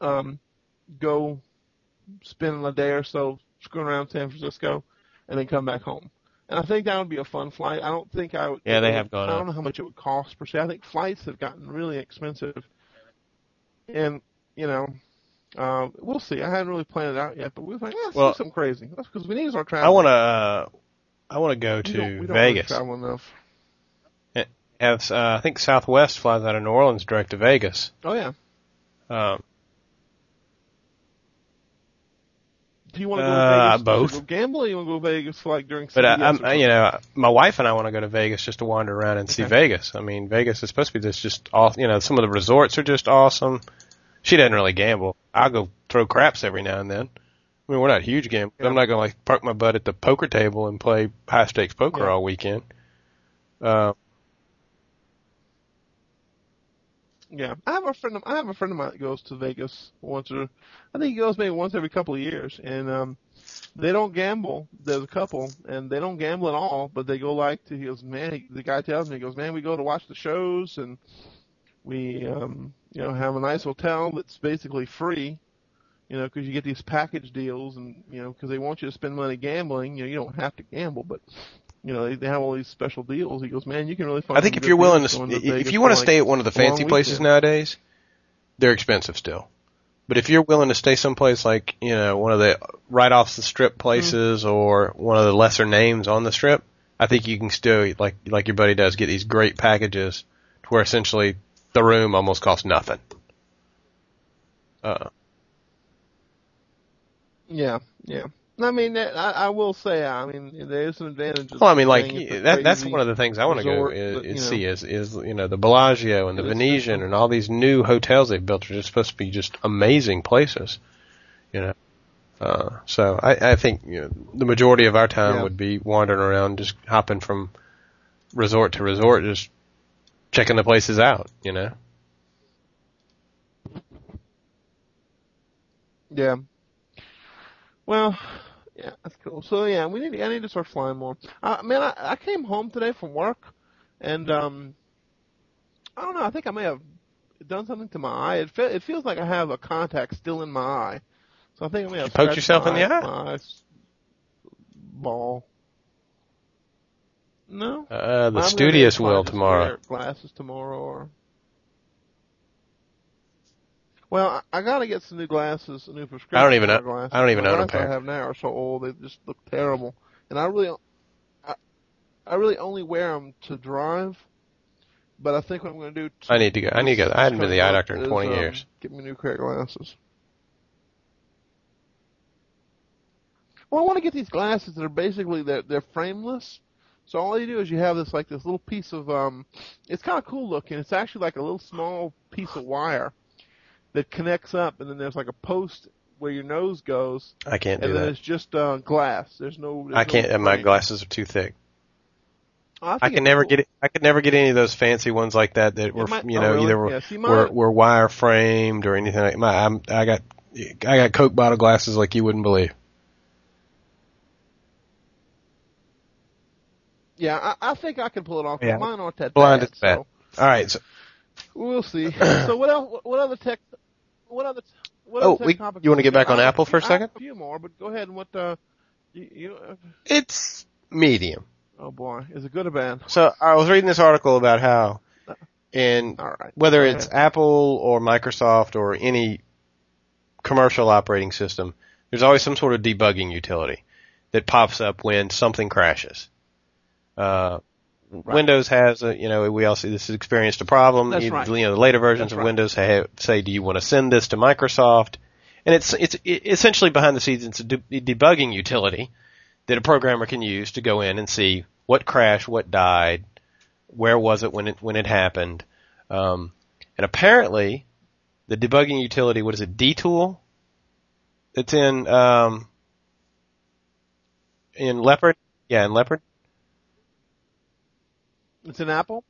Um, go spend a day or so screwing around San Francisco, and then come back home. And I think that would be a fun flight. I don't think I would. Yeah, they have gone I don't up. know how much it would cost per se. I think flights have gotten really expensive, and you know, uh, we'll see. I haven't really planned it out yet, but we was like, let's Well- do something crazy. That's because we need to start traveling. I want to. Uh, I want to go We to don't- we don't really travel enough. Have, uh, I think Southwest flies out of New Orleans direct to Vegas. Oh yeah. Um, Do you want to go Uh, to Vegas? both. To go gamble, you want to go to Vegas like during? but uh, CBS I'm, or you know, my wife and I want to go to Vegas just to wander around and see Vegas. I mean, Vegas is supposed to be this just all. You know, some of the resorts are just awesome. She doesn't really gamble. I'll go throw craps every now and then. I mean, we're not huge gamblers. Yeah. I'm not going to like park my butt at the poker table and play high stakes poker Yeah. all weekend. Uh, Yeah, I have a friend. Of, I have a friend of mine that goes to Vegas once or I think he goes maybe once every couple of years, and um, they don't gamble. There's a couple, and they don't gamble at all, but they go like to. He goes, man. He, the guy tells me, he goes, man, we go to watch the shows, and we, um, you know, have a nice hotel that's basically free. You know, because you get these package deals, and you know, because they want you to spend money gambling. You know, you don't have to gamble, but you know, they, they have all these special deals. He goes, man, you can really find. I think if you're willing to, going if you want to like, stay at one of the fancy places weekend. nowadays, they're expensive still. But if you're willing to stay someplace like you know one of the right off the strip places or one of the lesser names on the strip, I think you can still like like your buddy does get these great packages to where essentially the room almost costs nothing. Uh, Yeah, yeah. I mean, I, I will say, I mean, there is an advantage. well, I mean, like staying at the that, that's one of the things I want to go is, but, is know. see is is you know the Bellagio and the Venetian and all these new hotels they've built are just supposed to be just amazing places, you know. Uh, so I, I think you know, the majority of our time Yeah. would be wandering around, just hopping from resort to resort, just checking the places out, you know. Yeah. Well, yeah, that's cool. So yeah, we need. To, I need to start flying more. Uh, man, I, I came home today from work, and um, I don't know. I think I may have done something to my eye. It fe- it feels like I have a contact still in my eye. So I think I may have poked yourself my in the eye? My eye's ball. No. Uh, the I'm studious will tomorrow. Glasses tomorrow, or well, I, I gotta get some new glasses, a new prescription. I don't even know- Glasses. I don't even The own a pair. I have now are so old; they just look terrible. And I really, I, I really only wear them to drive. But I think what I'm going to do. I need to go. I need to go. I hadn't been to the eye doctor in is, 20 um, years. Get me new pair of glasses. Well, I want to get these glasses that are basically they're they're frameless. So all you do is you have this like this little piece of um, it's kind of cool looking. It's actually like a little small piece of wire that connects up, and then there's like a post where your nose goes, I can't do and then that. it's just uh, glass. There's no. There's I can't. No and my glasses are too thick. I, I can never cool. get it. I could never get any of those fancy ones like that that were, my- you oh, know, really? either were, Yeah, see, were were wire framed or anything like. My, I'm, I got, I got Coke bottle glasses like you wouldn't believe. Yeah, I, I think I can pull it off. Yeah. Mine aren't that Blind bad. is bad. So All right. So, we'll see. *clears throat* so what else? What other tech? What other? What Oh, other we- you wanna get back on Apple for a few- I have second? A few more, but go ahead and what? Uh, you, you uh, it's medium. oh boy, is it good or bad? So I was reading this article about how, in All right. whether it's. Apple or Microsoft or any commercial operating system, there's always some sort of debugging utility that pops up when something crashes. Uh, Windows has, a, you know, we all see this has experienced a problem. That's you, right. you know, the later versions That's of right. Windows have, say, do you want to send this to Microsoft? And it's it's it, essentially behind the scenes. It's a de- debugging utility that a programmer can use to go in and see what crashed, what died, where was it when it when it happened, um, and apparently, the debugging utility, what is it, DTool? It's in um, in Leopard. Yeah, in Leopard. It's an Apple.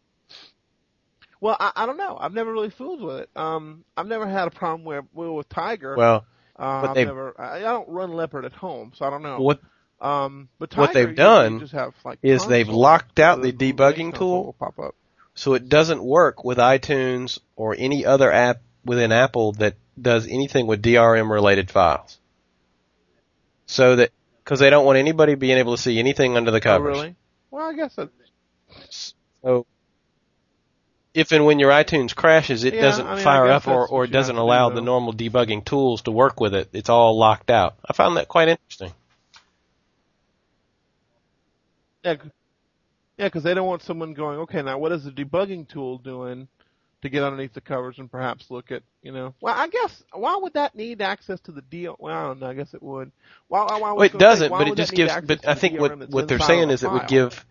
Well, I, I don't know. I've never really fooled with it. Um, I've never had a problem where, well, with Tiger. Well, uh, but I've never. I, I don't run Leopard at home, so I don't know. what Um, but what they've done just have, like, is they've locked out the the debugging tool. pop up. so it doesn't work with iTunes or any other app within Apple that does anything with DRM related files. So that because they don't want anybody being able to see anything under the covers. Oh, really? Well, I guess that. So if and when your iTunes crashes, it Yeah, doesn't I mean, fire up or, or it doesn't to do, allow the normal debugging tools to work with it. It's all locked out. I found that quite interesting. Yeah, yeah, because they don't want someone going. Okay, now what is the debugging tool doing to get underneath the covers and perhaps look at, you know? Well, I guess why would that need access to the deal? Well, I don't know. I guess it would. Why? why, why Well, it doesn't, but it just gives. But I think what what they're saying is it would give.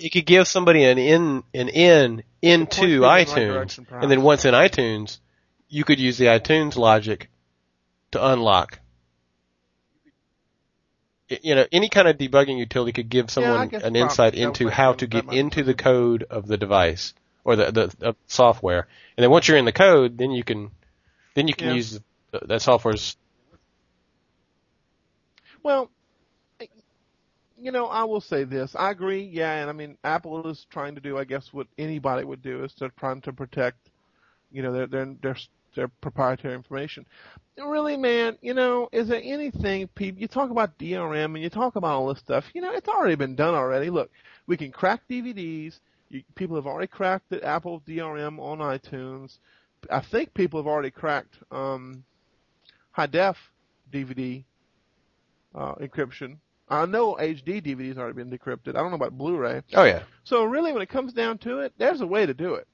It could give somebody an in an in into the right iTunes, and then once in iTunes, you could use the iTunes logic to unlock. You know, any kind of debugging utility could give someone guess an insight into how to get into the code of the device or the the, the software, and then once you're in the code, then you can then you can Yeah. use the, that software's. Well, you know, I will say this. I agree. Yeah, and I mean, Apple is trying to do, I guess, what anybody would do is to trying to protect, you know, their their their their proprietary information. Really, man, you know, is there anything people? You talk about DRM and you talk about all this stuff. You know, it's already been done already. Look, we can crack DVDs. You, people have already cracked the Apple DRM on iTunes. I think people have already cracked um, high def DVD uh, encryption. I know HD DVD's already been decrypted. I don't know about Blu-ray. Oh yeah, So really, when it comes down to it, there's a way to do it.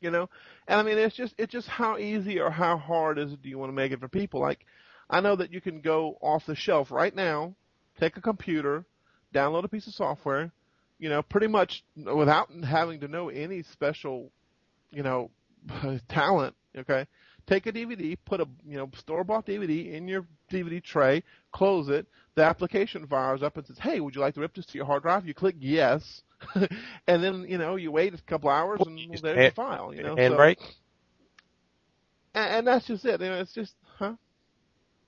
You know, and I mean, it's just it's just how easy or how hard is it do you want to make it for people? Like, I know that you can go off the shelf right now, take a computer, download a piece of software, you know, pretty much without having to know any special, you know, *laughs* talent. Okay, take a DVD, put a you know store bought DVD in your DVD tray, close it. The application fires up and says, "Hey, would you like to rip this to your hard drive?" You click yes, *laughs* and then you know you wait a couple hours and Just there's the file. You know, so- handbrake. and, and that's just it. You know, it's just huh.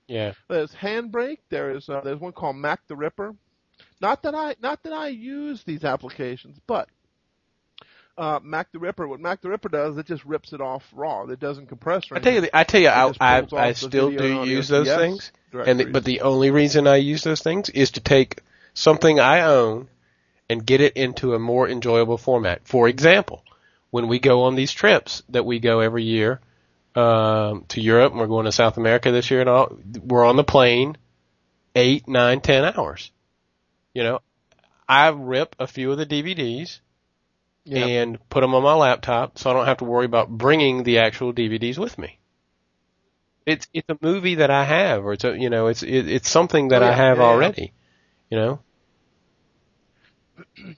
Yeah. There's Handbrake. There is uh, there's one called Mac the Ripper. Not that I not that I use these applications, but uh, Mac the Ripper. What Mac the Ripper does, it just rips it off raw. It doesn't compress. Or I tell you, I tell you, I I, I still do use those CS things, and the, but the only reason I use those things is to take something I own and get it into a more enjoyable format. For example, when we go on these trips that we go every year um, to Europe, and we're going to South America this year, and all, we're on the plane eight, nine, ten hours. You know, I rip a few of the DVDs yeah. and put them on my laptop so I don't have to worry about bringing the actual DVDs with me. It's it's a movie that I have, or it's a you know it's it, it's something that Oh, I have yeah, yeah. already. You know, *clears throat*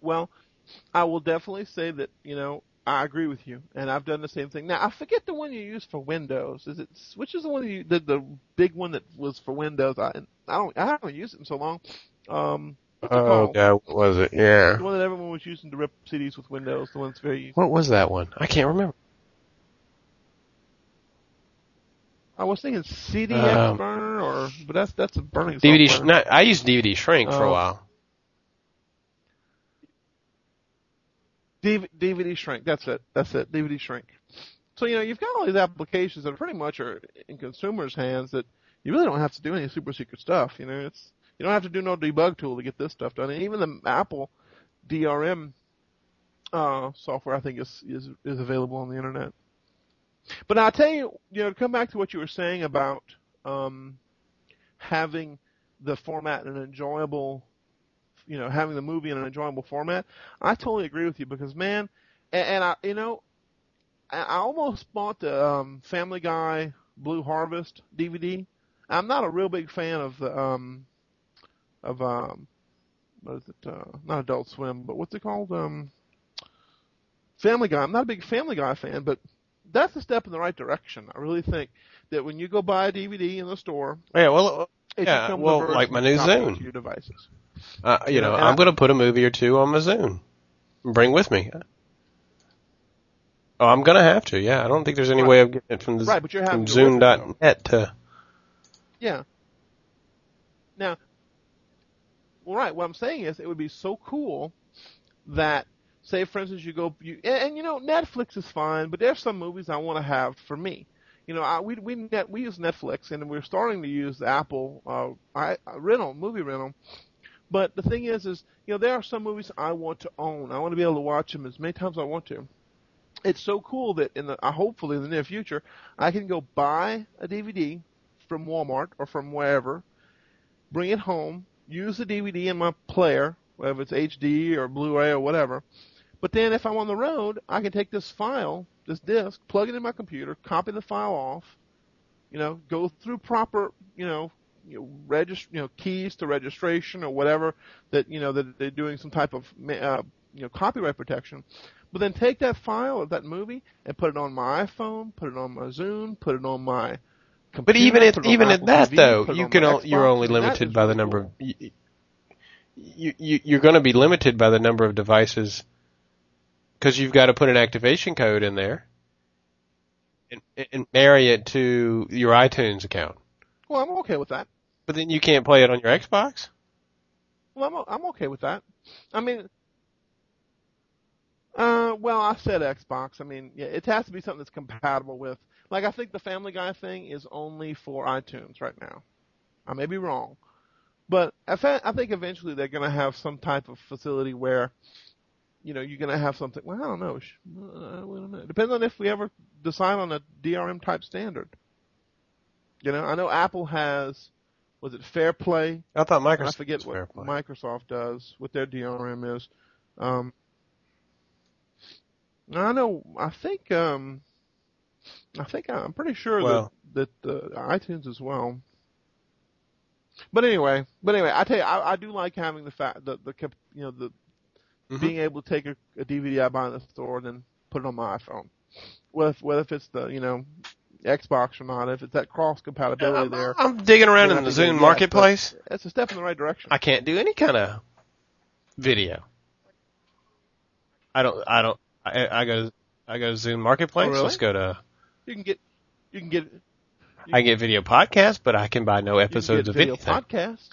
Well, I will definitely say that you know I agree with you, and I've done the same thing. Now I forget the one you use for Windows. Is it which is the one you did the big one that was for Windows? I I don't I haven't used it in so long. Um, Oh? God, what was it? Yeah. The one that everyone was using to rip CDs with Windows. The one that's very. What was that one? I can't remember. I was thinking CDX Um, burner, or but that's that's a burning DVD. Sh- not, I used DVD shrink for a Oh. while. DV- DVD shrink. That's it. That's it. DVD shrink. So you know you've got all these applications that pretty much are in consumers' hands that you really don't have to do any super secret stuff. You know, it's you don't have to do no debug tool to get this stuff done. And even the Apple DRM uh, software, I think, is is is available on the internet. But I tell you, you know, to come back to what you were saying about um, having the format in an enjoyable, you know, having the movie in an enjoyable format, I totally agree with you because man, and, and I, you know, I, almost bought the um, Family Guy Blue Harvest DVD. I'm not a real big fan of the um, of um, what is it? Uh, not Adult Swim, but what's it called? Um, Family Guy. I'm not a big Family Guy fan, but that's a step in the right direction. I really think that when you go buy a DVD in the store, Yeah, well, it Yeah, should well, like my new Zune. your devices. uh, you know, and I'm going to put a movie or two on my Zune. Bring with me. Oh, I'm going to have to. Yeah, I don't think there's any Right. way of getting it from the Right, but you're from to listen to them. Zune.net to. Yeah. Now, well, right. What I'm saying is, it would be so cool that, say, for instance, you go, you, and, and you know, Netflix is fine, but there's some movies I want to have for me. You know, I, we we net, we use Netflix, and we're starting to use the Apple uh, I, uh, rental movie rental. But the thing is, is you know, there are some movies I want to own. I want to be able to watch them as many times as I want to. It's so cool that in the uh, hopefully in the near future, I can go buy a DVD from Walmart or from wherever, bring it home, use the DVD in my player, whether it's HD or Blu-ray or whatever. But then if I'm on the road, I can take this file, this disc, plug it in my computer, copy the file off, you know, go through proper, you know, you know, regist- you know, keys to registration or whatever that, you know, that they're doing some type of, uh, you know, copyright protection. But then take that file of that movie and put it on my iPhone, put it on my Zune, put it on my. But even at put it on even at that TV, though, you can o- you're only limited by the number. cool. Of, you, you you- you're going to be limited by the number of devices because you've got to put an activation code in there and, and marry it to your iTunes account. Well, I'm okay with that. But then you can't play it on your Xbox. Well, I'm I'm okay with that. I mean, uh, well, I said Xbox. I mean, yeah, it has to be something that's compatible with. Like, I think the Family Guy thing is only for iTunes right now. I may be wrong, but I, fa- I think eventually they're going to have some type of facility where, you know, you're going to have something. Well, I don't know. Uh. Depends on if we ever decide on a DRM type standard. You know, I know Apple has. Was it Fair Play? I thought Microsoft. I forget what. Microsoft does, what their DRM is. Um, I know. I think. Um, I think I'm pretty sure Well- that that uh, iTunes as well. But anyway, but anyway, I tell you, I, I do like having the fact that the cap- you know the Mhm. being able to take a, a DVD I buy in the store and then put it on my iPhone. Whether if, whether if it's the you know Xbox or not, if it's that cross compatibility I'm, there, I'm digging around in the Zune marketplace. It's a step in the right direction. I can't do any kind of video. I don't. I don't. I, I go. I go to Zune Marketplace. Oh, really? Let's go to. You can get, you can get, I get video podcasts, but I can buy no you can episodes of video anything. podcasts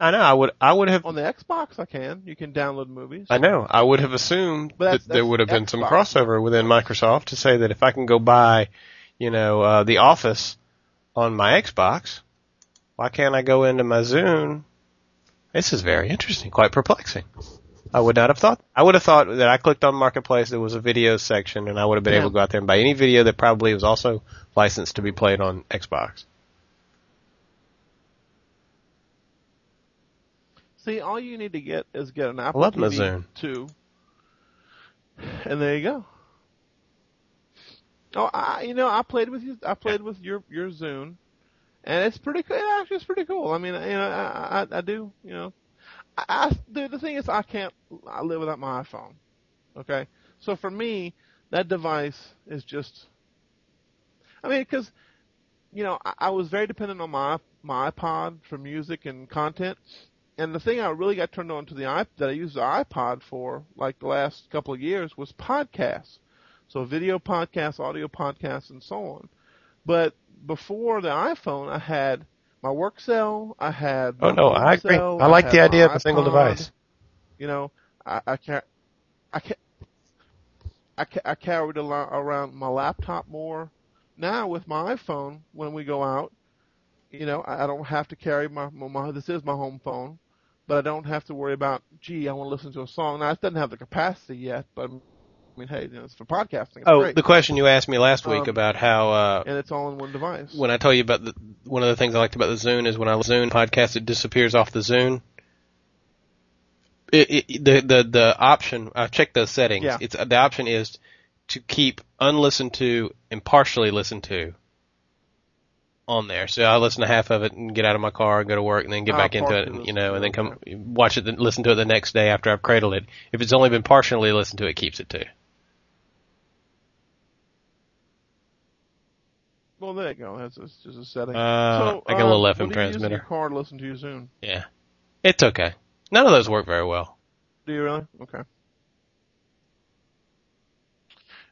I know. I would. I would have. on the Xbox. I can. You can download movies. I know. I would have assumed But that's- that there would have been some crossover within Microsoft to say that if I can go buy, you know, uh, The Office on my Xbox, why can't I go into my Zune? This is very interesting. Quite perplexing. I would not have thought. I would have thought that I clicked on Marketplace. There was a video section, and I would have been Yeah. able to go out there and buy any video that probably was also licensed to be played on Xbox. See, all you need to get is get an Apple love my TV Zune. 2, and there you go. Oh, I, you know, I played with you. I played with your your Zune, and it's pretty. cool. It actually is pretty cool. I mean, you know, I, I, I do. You know, I, dude, the thing is, I can't. I live without my iPhone. Okay, so for me, that device is just. I mean, because you know, I, I was very dependent on my my iPod for music and content, and the thing I really got turned on to the iP that I used the iPod for, like the last couple of years, was podcasts. So video podcasts, audio podcasts, and so on. But before the iPhone, I had my work cell. I had. Oh no, I agree. I like the idea of a single device. You know, I, I can't. I can't. I, ca- I carried around my laptop more. Now with my iPhone, when we go out, you know, I, I don't have to carry my, my, my this is my home phone, but I don't have to worry about, gee, I want to listen to a song. Now it doesn't have the capacity yet, but I mean, hey, you know, it's for podcasting. It's oh, great. the question you asked me last week Um, about how uh, and it's all in one device. when I told you about the one of the things I liked about the Zune is when I Zune podcast, it disappears off the Zune. It, it, the the the option I checked those settings. Yeah. It's the option is to keep unlistened to and partially listened to on there. So I listen to half of it and get out of my car and go to work and then get Ah, back into it, and, you know, and then come watch it, and listen to it the next day after I've cradled it. If it's only been partially listened to, it keeps it too. Well, there you go. That's that's just a setting. Uh, so, I got a little FM what do you transmitter. your car to listen to your Zune? Yeah, it's okay. None of those work very well. Do you really? Okay.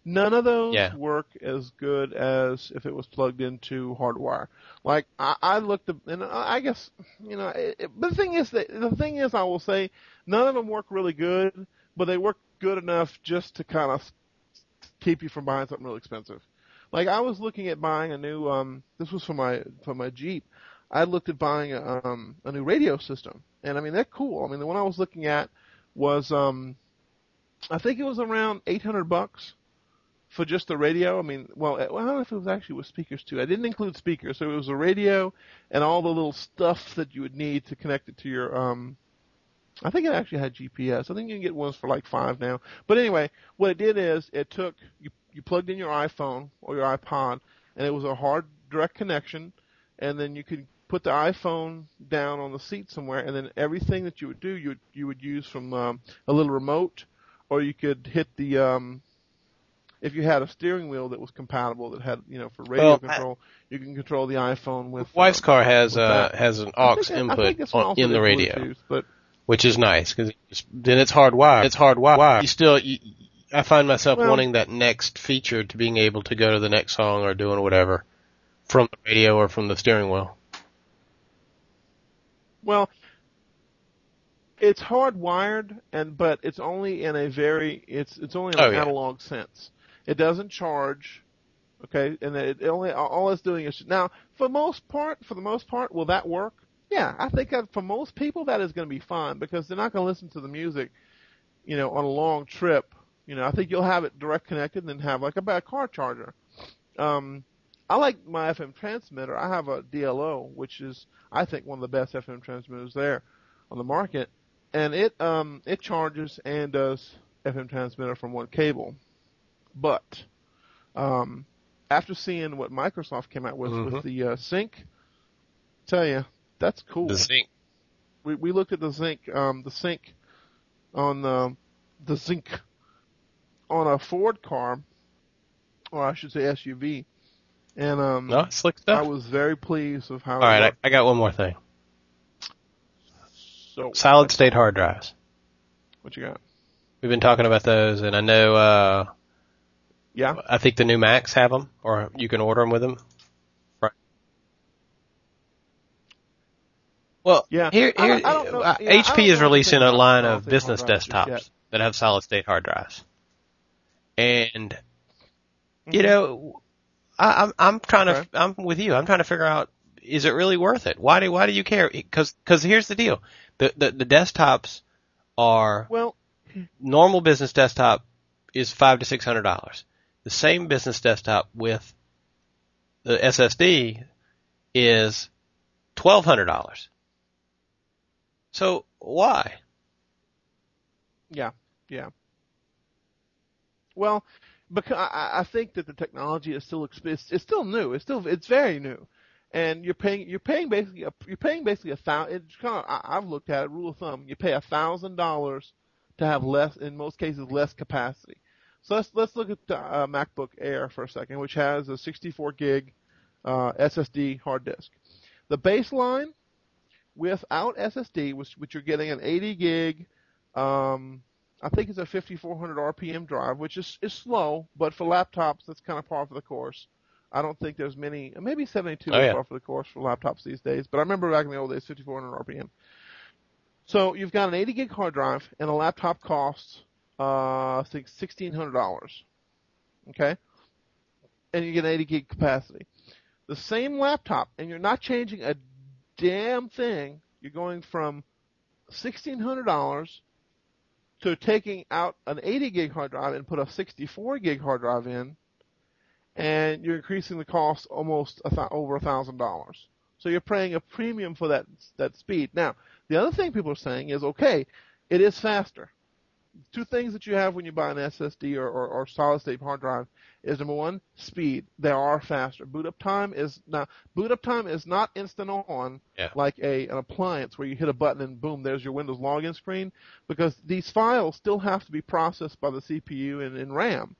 None of those Yeah. work as good as if it was plugged into hardwire. Like I, I looked, and I guess you know. It, it- but the thing is that the thing is, I will say, none of them work really good, but they work good enough just to kind of keep you from buying something really expensive. Like I was looking at buying a new. um This was for my for my Jeep. I looked at buying a, um, a new radio system, and I mean they're cool. I mean the one I was looking at was um I think it was around 800 bucks for just the radio. I mean, well, I don't know if it was actually with speakers too. I didn't include speakers, so it was a radio and all the little stuff that you would need to connect it to your um I think it actually had GPS. I think you can get ones for like 5 now. But anyway, what it did is it took you you plugged in your iPhone or your iPod and it was a hard direct connection and then you could put the iPhone down on the seat somewhere, and then everything that you would do, you would, you would use from um, a little remote, or you could hit the um, if you had a steering wheel that was compatible that had you know for radio Well, I- control, you can control the iPhone with. Wife's um, car has uh, has an I aux think I input on, in the radio, Bluetooth, but which is nice because then it's hardwired. It's hardwired. You still, you, I find myself Well- wanting that next feature to being able to go to the next song or doing whatever from the radio or from the steering wheel. Well, it's hardwired, and but it's only in a very it's it's only in Oh, an yeah. analog sense. It doesn't charge. Okay, and it it only all it's doing is now for most part for the most part will that work? Yeah, I think that for most people that is going to be fine because they're not going to listen to the music, you know, on a long trip. You know, I think you'll have it direct connected and then have like a bad car charger. Um, I like my FM transmitter. I have a DLO, which is I think one of the best FM transmitters there on the market, and it um it charges and does FM transmitter from one cable. But um after seeing what Microsoft came out with Mhm. with the uh, Sync, tell you that's cool. The Sync. we we looked at the Sync um the Sync on the the Sync on a Ford car, or I should say SUV, and um No, slick I was very pleased with how. All right, it I. I got one more thing. so Solid state hard drives. what you got? We've been talking about those, and I know uh, Yeah, I think the new Macs have them, or you can order them with them. Right. Well, Yeah. here, I here don't- I don't know- uh, yeah, I HP is releasing a line of business hard drives just desktops that have solid state hard drives, and you Mhm. know, I, I'm I'm trying to I'm with you. I'm trying to figure out is it really worth it? Why do why do you care? Because because here's the deal: the, the the desktops are Well, normal business desktop is five to six hundred dollars. The same business desktop with the SSD is twelve hundred dollars. So why? yeah, yeah. Well, because I, think that the technology is still it's, it's still new. It's still it's very new, and you're paying you're paying basically a, you're paying basically a thousand. It's kind of I, I've looked at it. Rule of thumb: you pay a thousand dollars to have less, in most cases, less capacity. So let's let's look at the uh, MacBook Air for a second, which has a 64 gig uh, SSD hard disk. The baseline without SSD, which, which you're getting an 80 gig, um, I think it's a 5400 RPM drive, which is is slow, but for laptops that's kind of par for the course. I don't think there's many, maybe 72 Oh, is yeah. par for the course for laptops these days, but I remember back in the old days 5400 RPM. So you've got an 80 gig hard drive, and a laptop costs uh, I think $1,600. Okay, and you get 80 gig capacity. The same laptop, and you're not changing a damn thing. You're going from $1,600 to taking out an 80 gig hard drive and put a 64 gig hard drive in, and you're increasing the cost almost a th- over a thousand dollars. So you're paying a premium for that that speed. Now, the other thing people are saying is, okay, it is faster. Two things that you have when you buy an SSD or, or, or solid state hard drive is number one, speed. They are faster. Boot up time is now boot up time is not instant on Yeah. like a an appliance where you hit a button and boom, there's your Windows login screen because these files still have to be processed by the CPU and, and RAM.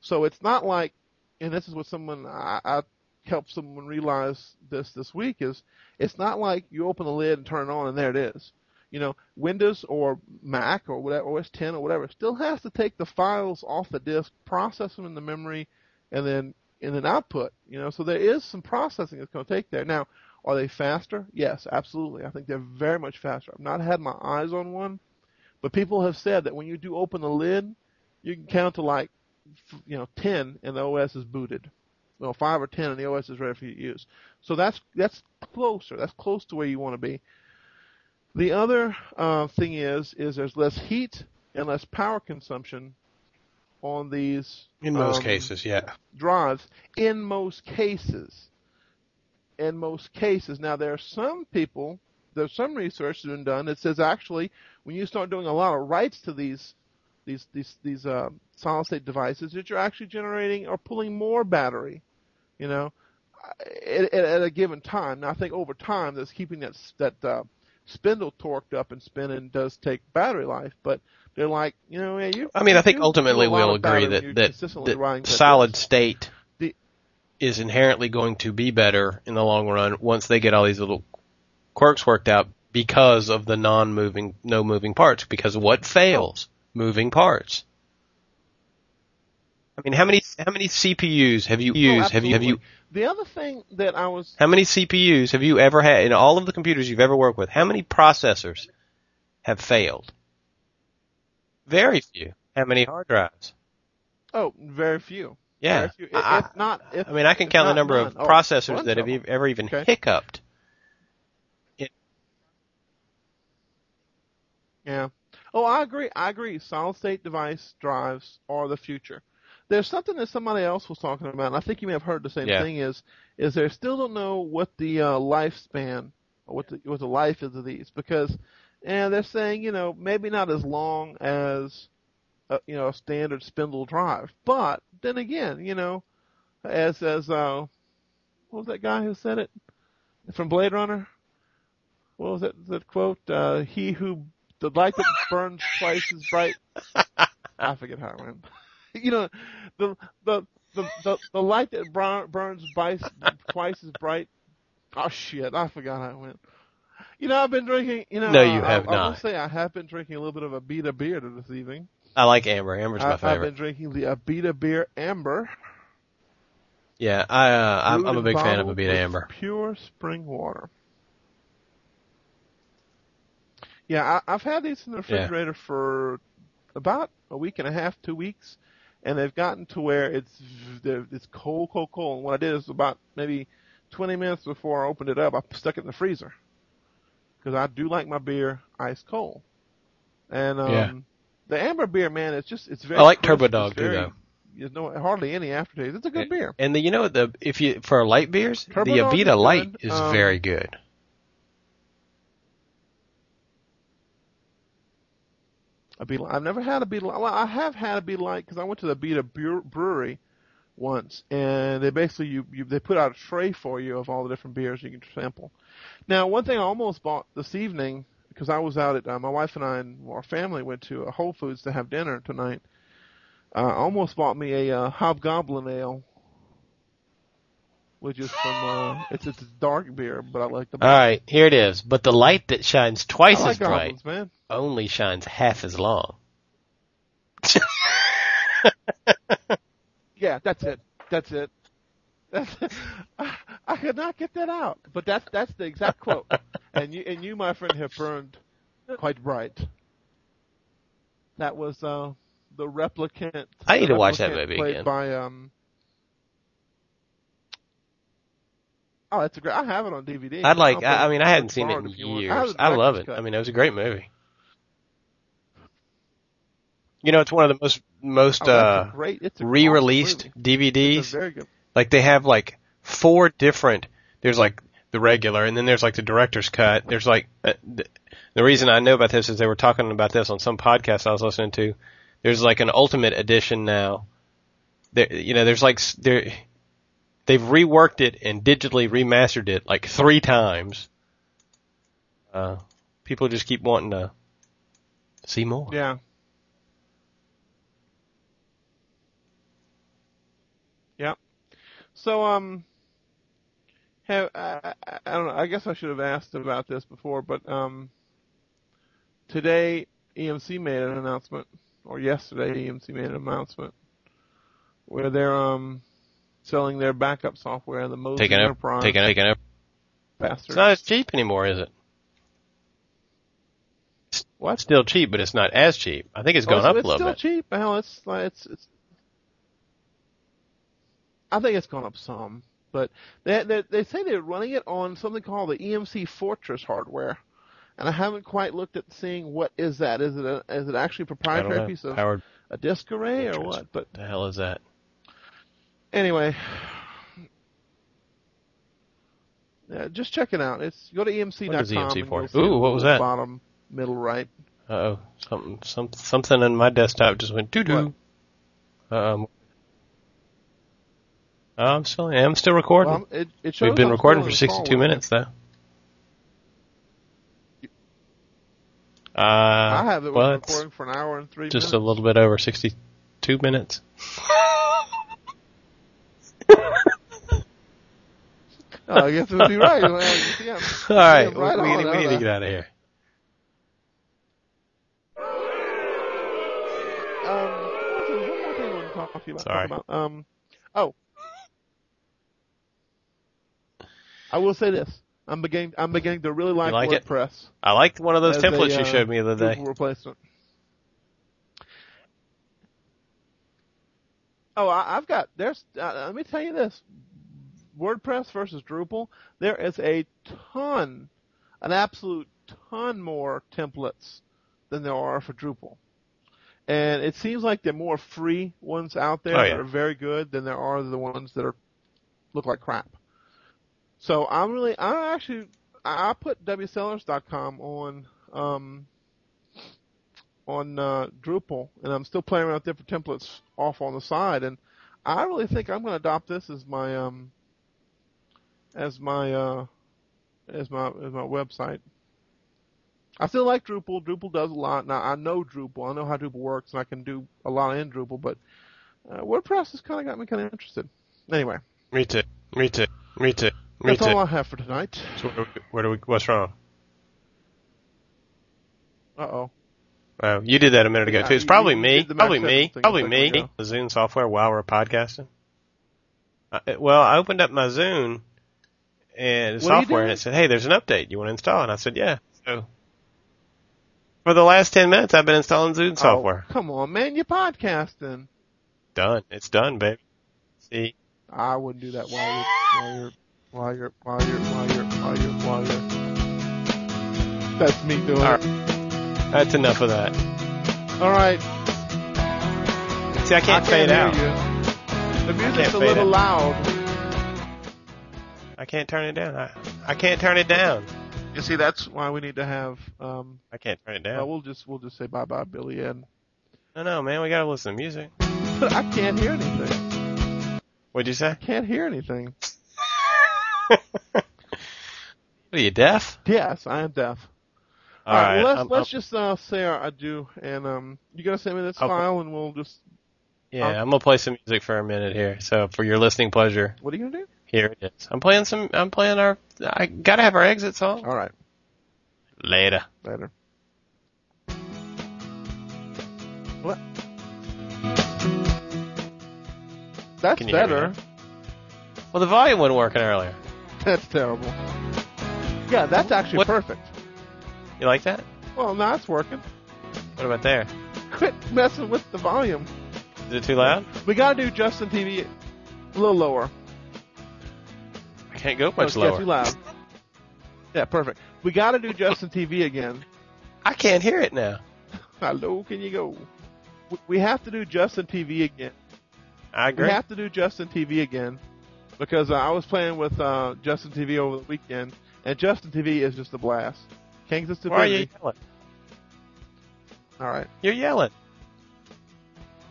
So it's not like, and this is what someone I, I helped someone realize this this week is it's not like you open the lid and turn it on and there it is. You know, Windows or Mac or whatever OS 10 or whatever still has to take the files off the disk, process them in the memory, and then in an output. You know, so there is some processing that's going to take there. Now, are they faster? Yes, absolutely. I think they're very much faster. I've not had my eyes on one, but people have said that when you do open the lid, you can count to like, you know, 10 and the OS is booted. Well, 5 or 10 and the OS is ready for you to use. So that's, that's closer. That's close to where you want to be. The other uh, thing is, is there's less heat and less power consumption on these In most um, cases, yeah. drives in most cases. In most cases. Now there are some people, there's some research that's been done that says actually when you start doing a lot of writes to these these these these uh, solid state devices, that you're actually generating or pulling more battery, you know, at, at, at a given time. Now I think over time, that's keeping that that uh, spindle torqued up and spinning does take battery life, but they're like, you know, yeah, you. I mean, I think ultimately pull a lot we'll agree that that, that solid state The- is inherently going to be better in the long run once they get all these little quirks worked out because of the non-moving, no moving parts. Because what fails? Moving parts. I mean, how many how many CPUs have you Oh, used? have you have you. Oh, the other thing that I was how many CPUs have you ever had in all of the computers you've ever worked with? How many processors have failed? Very few. How many hard drives? oh, very few. Yeah. Very few. If, I- if not, if, I mean, I can count the number none. of Oh, processors that have ev- ever even Okay. hiccuped. Yeah. Oh, I agree. I agree. Solid state device drives are the future. There's something that somebody else was talking about, and I think you may have heard the same Yeah. thing. Is is they still don't know what the uh, lifespan or what the what the life is of these because, and they're saying you know maybe not as long as, a, you know, a standard spindle drive, but then again, you know, as as uh, what was that guy who said it from Blade Runner? What was that that quote? Uh, he who the light that burns twice as bright. *laughs* I forget how it went. *laughs* You know, the the the the, the light that burns twice twice as bright. Oh shit! I forgot I went. You know, I've been drinking. You know, No, you I, have I, I will not. say I have been drinking a little bit of Abita beer this evening. I like Amber. Amber's I, my favorite. I've been drinking the Abita beer Amber. Yeah, I uh, I'm, I'm a big fan of Abita Amber. Pure spring water. Yeah, I, I've had these in the refrigerator for about a week and a half, two weeks, and they've gotten to where it's it's cold, cold, cold. And what I did is about maybe 20 minutes before I opened it up, I stuck it in the freezer because I do like my beer ice cold. And um, Yeah. the amber beer, man, it's just it's very. I like crisp, Turbo Dog too, very- though. There's no hardly any aftertaste. It's a good beer. And the you know the if you for light beers, Turbo the Abita Light good. is Um, very good. Abita. I've never had Abita. Well, I have had Abita Light because I went to the Abita Brewery once, and they basically you, you they put out a tray for you of all the different beers you can sample. Now, one thing I almost bought this evening because I was out at uh, my wife and I and our family went to a Whole Foods to have dinner tonight. Uh, almost bought me a uh, Hobgoblin ale, which is from uh, it's it's dark beer, but I like the. All right, here it is. But the light that shines twice like as bright goblins, only shines half as long. Yeah, that's it. That's it. That's I, I could not get that out, but that's that's the exact quote. *laughs* and you and you, my friend, have burned quite bright. That was uh, the replicant. I need to watch that movie played again. By um. Oh, that's a great. I have it on DVD. I'd like. I, I mean, I hadn't seen it in if you want. years. I love it. cut. I mean, it was a great movie. You know, it's one of the most most Oh, uh, great. Re-released. DVDs. Very good. Like they have like four different. There's like the regular, and then there's like the director's cut. There's like uh, the, the reason I know about this is they were talking about this on some podcast I was listening to. There's like an ultimate edition now. There, you know, there's like there. They've reworked it and digitally remastered it like three times. Uh, people just keep wanting to see more. Yeah. Yep. So um, have I, I, I don't know. I guess I should have asked about this before, but um, today EMC made an announcement, or yesterday EMC made an announcement where they're um selling their backup software, the Mozy Taking up, Enterprise taking, taking up. faster. It's not as cheap anymore, is it? what? Still cheap, but it's not as cheap. I think it's gone Oh, up a it's little still bit. cheap. Hell, it's it's it's. I think it's gone up some, but they they they say they're running it on something called the EMC Fortress hardware, and I haven't quite looked at seeing what is that. Is it a is it actually a proprietary piece of a disk array or what? But the hell is that? Anyway, yeah, just check it out. It's go to emc.com. What is EMC for? Ooh, what was that? Bottom middle right. Uh oh, something, some, something in my desktop just went doo doo. Um, I'm still, I'm still recording. Well, it, it We've been I'm recording for 62 minutes though. Uh, I have it well, recording for an hour and three just a little bit over 62 minutes. *laughs* Oh, I guess it would be right. Well, yeah. *laughs* All right, Yeah, right we, on, need, we need to get out of here. Um, listen, one more thing I want to talk to you about. Sorry. Um, oh, I will say this: I'm beginning. I'm beginning to really like, like it? WordPress I liked one of those as a, templates you uh, showed me the other day. Replacement. Oh, I, I've got. There's. Uh, let me tell you this: WordPress versus Drupal. There is a ton, an absolute ton more templates than there are for Drupal. And it seems like there are more free ones out there Oh, that are very good than there are the ones that are look like crap. So I'm really, I actually, I I put wsellers.com on, um, on uh, Drupal, and I'm still playing around with different templates off on the side, and I really think I'm going to adopt this as my, um, as my, uh, as my, as my website. I still like Drupal. Drupal does a lot. Now I know Drupal. I know how Drupal works, and I can do a lot in Drupal. But uh, WordPress has kind of got me kind of interested. Anyway, Me too. Me too. Me too. Me that's too. all I have for tonight. So where do we, where do we, what's wrong? Uh oh. Oh, you did that a minute ago Yeah, too. It's probably me. Probably me. Seven thing a Probably me. ago. The Zune software while we're podcasting. Uh, well, I opened up my Zune and What software and it said, "Hey, there's an update. You want to install?" And I said, "Yeah." So for the last ten minutes, I've been installing Zune software. Oh, come on, man, you're podcasting. Done. It's done, baby. See, I wouldn't do that while you're while you're while you're while you're while you're while you're while you're. That's me doing All it. That's enough of that. All right. See, I can't, fade hear out. You. The music's a little out. loud. I can't turn it down. I, I can't turn it down. You see, that's why we need to have. Um, I can't turn it down. well, we'll just we'll just say bye bye, Billy, and no, no, man. We gotta listen to music. but I can't hear anything. What'd you say? I can't hear anything. *laughs* What are you deaf? Yes, I am deaf. All All right, right. let's I'm- let's just uh, say our adieu, and um, you gotta send me this Okay. file, and we'll just. Yeah, Um, I'm gonna play some music for a minute here. So for your listening pleasure, What are you gonna do? here it is. I'm playing some. I'm playing our. I gotta have our exit song. All right, Later. later. What? That's better. Well, the volume wasn't working earlier. That's terrible. Yeah, that's actually What- perfect. You like that? Well, now it's working. What about there? Quit messing with the volume. Is it too loud? We gotta do Justin TV a little lower. I can't go No, much it's yeah, lower. too loud. Yeah, perfect. We gotta do Justin TV again. I can't hear it now. How low can you go? We- We have to do Justin TV again. I agree. We have to do Justin TV again because uh, I was playing with uh, Justin TV over the weekend, and Justin TV is just a blast. Kansas Why are you Divinity. yelling? All right. You're yelling.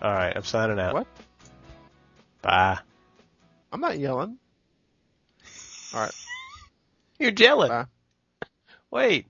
All right, I'm signing out. What? Bye. I'm not yelling. *laughs* All right. You're yelling. Bye. Wait.